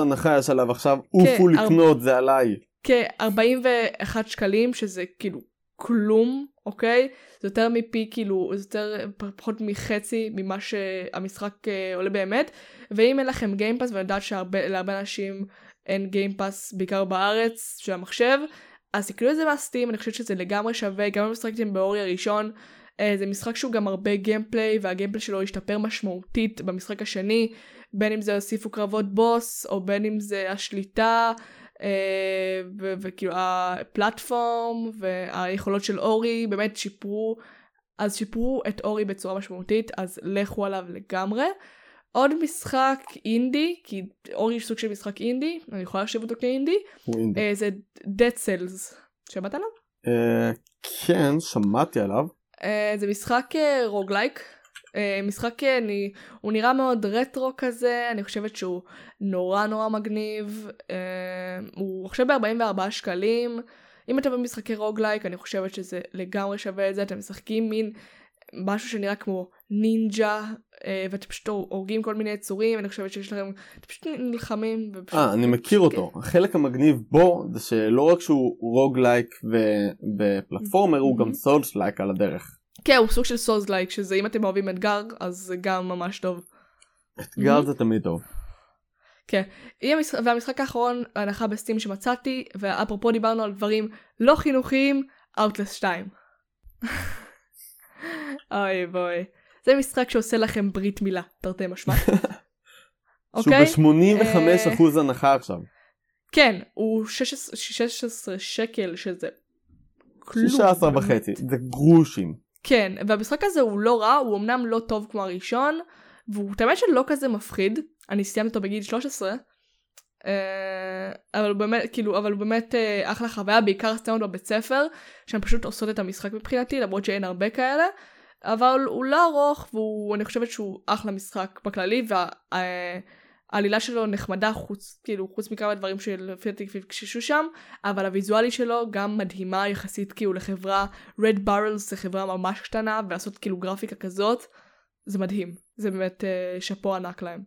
הנחה יש עליו עכשיו, עופו כן, לקנות זה עליי. כ-41 שקלים שזה כאילו כלום אוקיי זה יותר מפי כאילו זה יותר פחות מחצי ממה שהמשחק אה, עולה באמת ואם אין לכם Game Pass ואני יודעת שלהרבה אנשים אין Game Pass בעיקר בארץ של המחשב אז תקנו את זה מה Steam אני חושבת שזה לגמרי שווה גם אם משחקתם ב Ori הראשון זה משחק שהוא גם הרבה gameplay וה gameplay שלו השתפר משמעותית במשחק השני בין אם זה הוסיפו קרבות בוס או בין אם זה השליטה אה, וכאילו ה platform והיכולות של Ori באמת שיפרו אז שיפרו את אורי בצורה משמעותית אז לכו עליו לגמרי. עוד משחק אינדי כי אורי יש סוג של משחק אינדי אני יכולה להחשיב אותו כאינדי. אה, זה Dead Cells שמעת עליו? אה, כן, שמעתי עליו. אה, זה משחק אה, רוגלייק. אה, משחק אני, הוא נראה מאוד רטרו כזה, אני חושבת שהוא נורא נורא מגניב. הוא עכשיו ב-44 שקלים. אם אתם במשחקי roguelike אני חושבת שזה לגמרי שווה את זה, אתם משחקים מין משהו שנראה כמו נינג'ה, ואתם פשוט הורגים כל מיני יצורים, אני חושבת שיש לכם, אתם פשוט נלחמים. אה, אני מכיר אותו. החלק המגניב בו זה שלא רק שהוא roguelike ו platformer, הוא גם מהמם. souls-like על הדרך. כן, הוא סוג של souls-like, שזה אם אתם אוהבים אתגר, אז זה גם ממש טוב. אתגר זה תמיד טוב. המשחק, והמשחק האחרון, ההנחה בסטים שמצאתי, ואפרופו דיברנו על דברים לא חינוכיים, Outlast 2. אוי בואי. זה משחק שעושה לכם ברית מילה, תרתי משמע. שהוא אוקיי? ב-85% הנחה עכשיו. כן, הוא 16, 16 שקל שזה כלום. 16 וחצי. זה גרושים. כן, והמשחק הזה הוא לא רע, הוא אמנם לא טוב כמו הראשון, והוא תאמת שלא כזה מפחיד, אני סיימתי אותו בגיל 13, אה, אבל הוא באמת, כאילו, אבל הוא באמת אה, אחלה חוויה, בעיקר סצנות בבית ספר, שהן פשוט עושות את המשחק מבחינתי, למרות שאין הרבה כאלה, אבל הוא לא ארוך, ואני חושבת שהוא אחלה משחק בכללי, והעלילה שלו נחמדה חוץ, כאילו, חוץ מכמה דברים שלפי דעתי קששו שם, אבל הוויזואלי שלו גם מדהימה יחסית כאילו לחברה, Red Barrels זה חברה ממש קטנה, ולעשות כאילו גרפיקה כזאת, זה מדהים. זה באמת אה, שאפו ענק להם.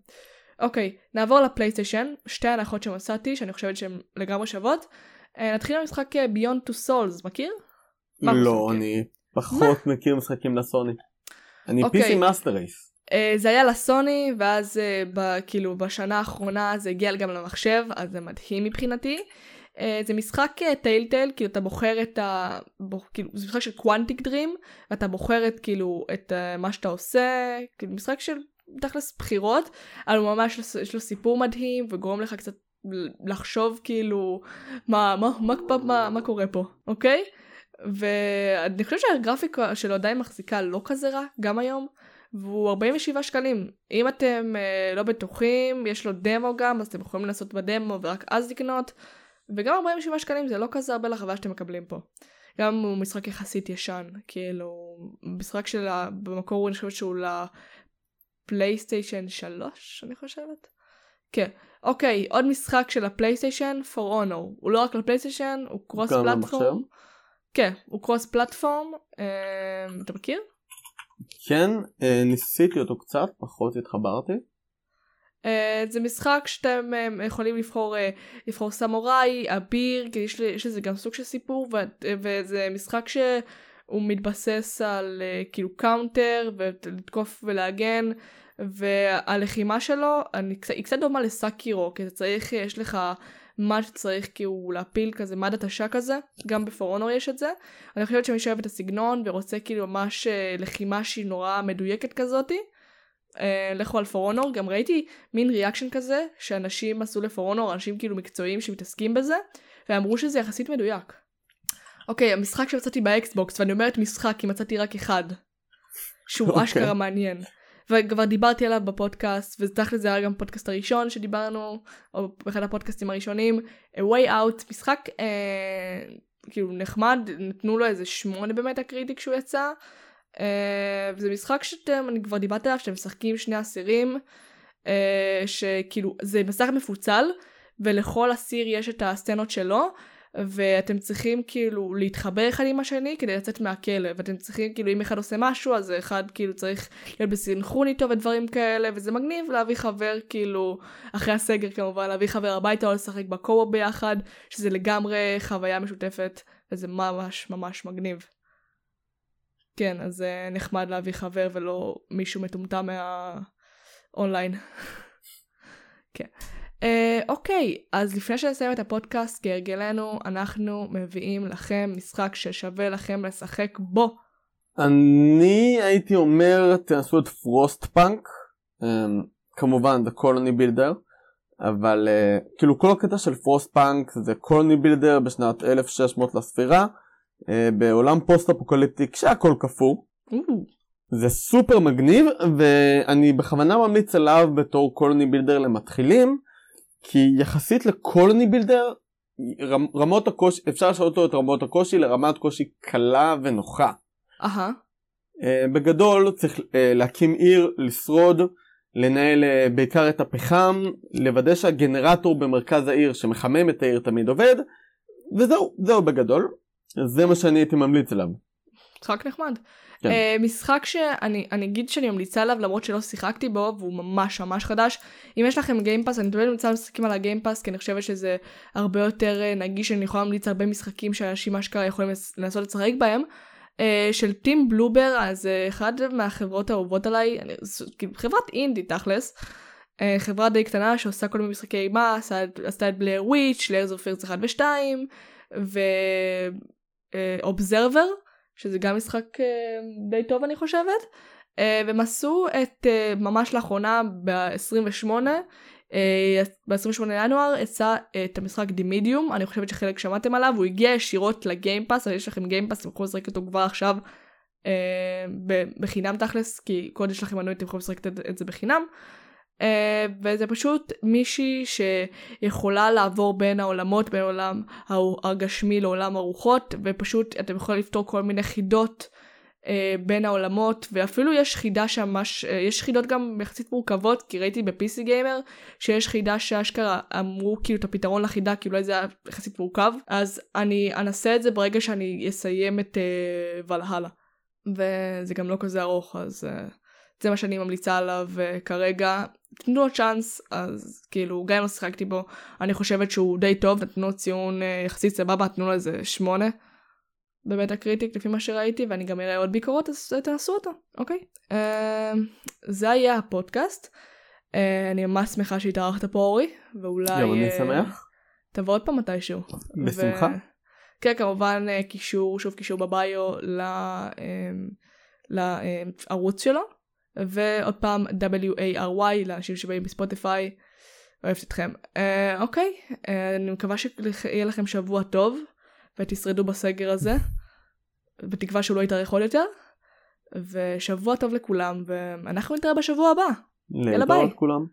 אוקיי, נעבור לפלייסטיישן, שתי הנחות שמצאתי, שאני חושבת שהן לגמרי שוות. אה, נתחיל עם משחק אה, Beyond Two Souls, מכיר? לא? אני פחות מכיר משחקים לסוני. אני אוקיי. PC master race. אה, זה היה לסוני, ואז אה, ב, כאילו בשנה האחרונה זה הגיע גם למחשב, אז זה מדהים מבחינתי. אה, זה משחק Telltale, כאילו אתה בוחר את ה... בוח, כאילו, זה משחק של Quantic Dream, ואתה בוחר את כאילו את uh, מה שאתה עושה, כאילו משחק של תכלס בחירות, אבל הוא ממש יש לו סיפור מדהים, וגורם לך קצת לחשוב כאילו מה, מה, מה, מה, מה, מה קורה פה, אוקיי? ואני חושבת שהגרפיקה שלו עדיין מחזיקה לא כזה רע, גם היום. והוא 47 שקלים. אם אתם אה, לא בטוחים, יש לו דמו גם, אז אתם יכולים לעשות בדמו ורק אז לקנות. וגם 47 שקלים זה לא כזה הרבה לחוויה שאתם מקבלים פה. גם הוא משחק יחסית ישן, כאילו, משחק של, ה- במקור אני חושבת שהוא לפלייסטיישן 3, אני חושבת. כן. אוקיי, עוד משחק של הפלייסטיישן, For Honor. הוא לא רק לפלייסטיישן, הוא קרוס פלטפורם. כן, הוא קרוס פלטפורם. אה, אתה מכיר? כן, אה, ניסיתי אותו קצת, פחות התחברתי. Uh, זה משחק שאתם יכולים לבחור, לבחור סמוראי, אביר, כי יש, יש לזה גם סוג של סיפור, ו, וזה משחק שהוא מתבסס על כאילו counter, ולתקוף ולהגן, והלחימה שלו אני, היא קצת דומה ל Sekiro, כי אתה צריך, יש לך מה שצריך כאילו להפיל כזה מד התשה כזה, גם ב For Honor יש את זה. אני חושבת שמי שאוהב את הסגנון ורוצה כאילו ממש אה, לחימה שהיא נורא מדויקת כזאתי, אה, לכו על For Honor, גם ראיתי מין reaction כזה שאנשים עשו ל For Honor, אנשים כאילו מקצועיים שמתעסקים בזה, ואמרו שזה יחסית מדויק. אוקיי, המשחק שמצאתי באקסבוקס, ואני אומרת משחק כי מצאתי רק אחד, שהוא אוקיי. אשכרה מעניין. וכבר דיברתי עליו בפודקאסט, ותכל'ס זה היה גם הפודקאסט הראשון שדיברנו, או באחד הפודקאסטים הראשונים, A Way Out, משחק אה, כאילו נחמד, נתנו לו איזה שמונה ב Metacritic כשהוא יצא. אה, זה משחק שאתם, אני כבר דיברתי עליו, שאתם משחקים שני אסירים, אה, שכאילו זה מסך מפוצל, ולכל אסיר יש את הסצנות שלו, ואתם צריכים כאילו להתחבר אחד עם השני כדי לצאת מהכלא, ואתם צריכים כאילו אם אחד עושה משהו אז אחד כאילו צריך להיות בסנכרון איתו ודברים כאלה, וזה מגניב להביא חבר כאילו, אחרי הסגר כמובן, להביא חבר הביתה או לשחק בקו ביחד, שזה לגמרי חוויה משותפת, וזה ממש ממש מגניב. כן, אז זה נחמד להביא חבר ולא מישהו מטומטם מהאונליין. כן. אה, אוקיי, אז לפני שנסיים את הפודקאסט, כהרגלנו, אנחנו מביאים לכם משחק ששווה לכם לשחק בו. אני הייתי אומר תנסו את Frostpunk, כמובן זה colony builder, אבל אה, כאילו כל הקטע של Frostpunk זה colony builder בשנת 1600 לספירה, אה, בעולם פוסט אפוקליפטי כשהכל קפוא. זה סופר מגניב ואני בכוונה ממליץ עליו בתור colony builder למתחילים כי יחסית ל colony builder רמ- רמות הקושי אפשר לשאול אותו את רמות הקושי לרמת קושי קלה ונוחה. אהה, אה, בגדול צריך אה, להקים עיר, לשרוד, לנהל אה, בעיקר את הפחם, לוודא שהגנרטור במרכז העיר שמחמם את העיר תמיד עובד וזהו, זהו בגדול. זה מה שאני הייתי ממליץ עליו. משחק נחמד. כן. Uh, משחק שאני אני אגיד שאני ממליצה עליו למרות שלא שיחקתי בו והוא ממש ממש חדש. אם יש לכם גיימפאס אני תמיד ממליצה לשחקים על הגיימפאס כי אני חושבת שזה הרבה יותר uh, נגיש אני יכולה להמליץ הרבה משחקים שאנשים אשכרה יכולים לנסות לשחק בהם. Uh, של טים בלובר אז uh, אחד מהחברות האהובות עליי אני, חברת אינדי תכלס. Uh, חברה די קטנה שעושה כל מיני משחקי אימה עשתה את Blair Witch, Layers of Fear 1 ו-2 ו Observer שזה גם משחק uh, די טוב אני חושבת. Uh, והם עשו את uh, ממש לאחרונה ב-28 uh, ב-28 לינואר יצא את המשחק The Medium אני חושבת שחלק שמעתם עליו הוא הגיע ישירות ל Game Pass אז יש לכם Game Pass אתם יכולים לשחק אותו כבר עכשיו בחינם תכלס כי כל יש לכם מנוי אתם יכולים לשחק את זה בחינם. Uh, וזה פשוט מישהי שיכולה לעבור בין העולמות, בין העולם הגשמי לעולם הרוחות, ופשוט אתם יכולים לפתור כל מיני חידות uh, בין העולמות, ואפילו יש חידה שממש, uh, יש חידות גם יחסית מורכבות, כי ראיתי ב-PC גיימר שיש חידה שאשכרה אמרו כאילו את הפתרון לחידה, כאילו אולי זה היה יחסית מורכב, אז אני אנסה את זה ברגע שאני אסיים את ולהלה. וזה גם לא כזה ארוך, אז... Uh... זה מה שאני ממליצה עליו uh, כרגע. תנו לו צ'אנס, אז כאילו, גם אם לא שיחקתי בו, אני חושבת שהוא די טוב, נתנו ציון uh, יחסית סבבה, נתנו לו איזה שמונה. בבית הקריטיק לפי מה שראיתי, ואני גם אראה עוד ביקורות, אז תעשו אותו, אוקיי? Uh, זה היה הפודקאסט. Uh, אני ממש שמחה שהתארחת פה אורי, ואולי... גם אני שמח. תבוא עוד פעם מתישהו. בשמחה. ו... כן, כמובן קישור, שוב קישור בביו לערוץ שלו. ועוד פעם W-A-R-Y לאנשים שבאים בספוטיפיי. אוהבת אתכם. Uh, אוקיי, uh, אני מקווה שיהיה לכם שבוע טוב ותשרדו בסגר הזה. בתקווה שהוא לא יתארך עוד יותר. ושבוע טוב לכולם ואנחנו נתראה בשבוע הבא. יאללה ביי. כולם.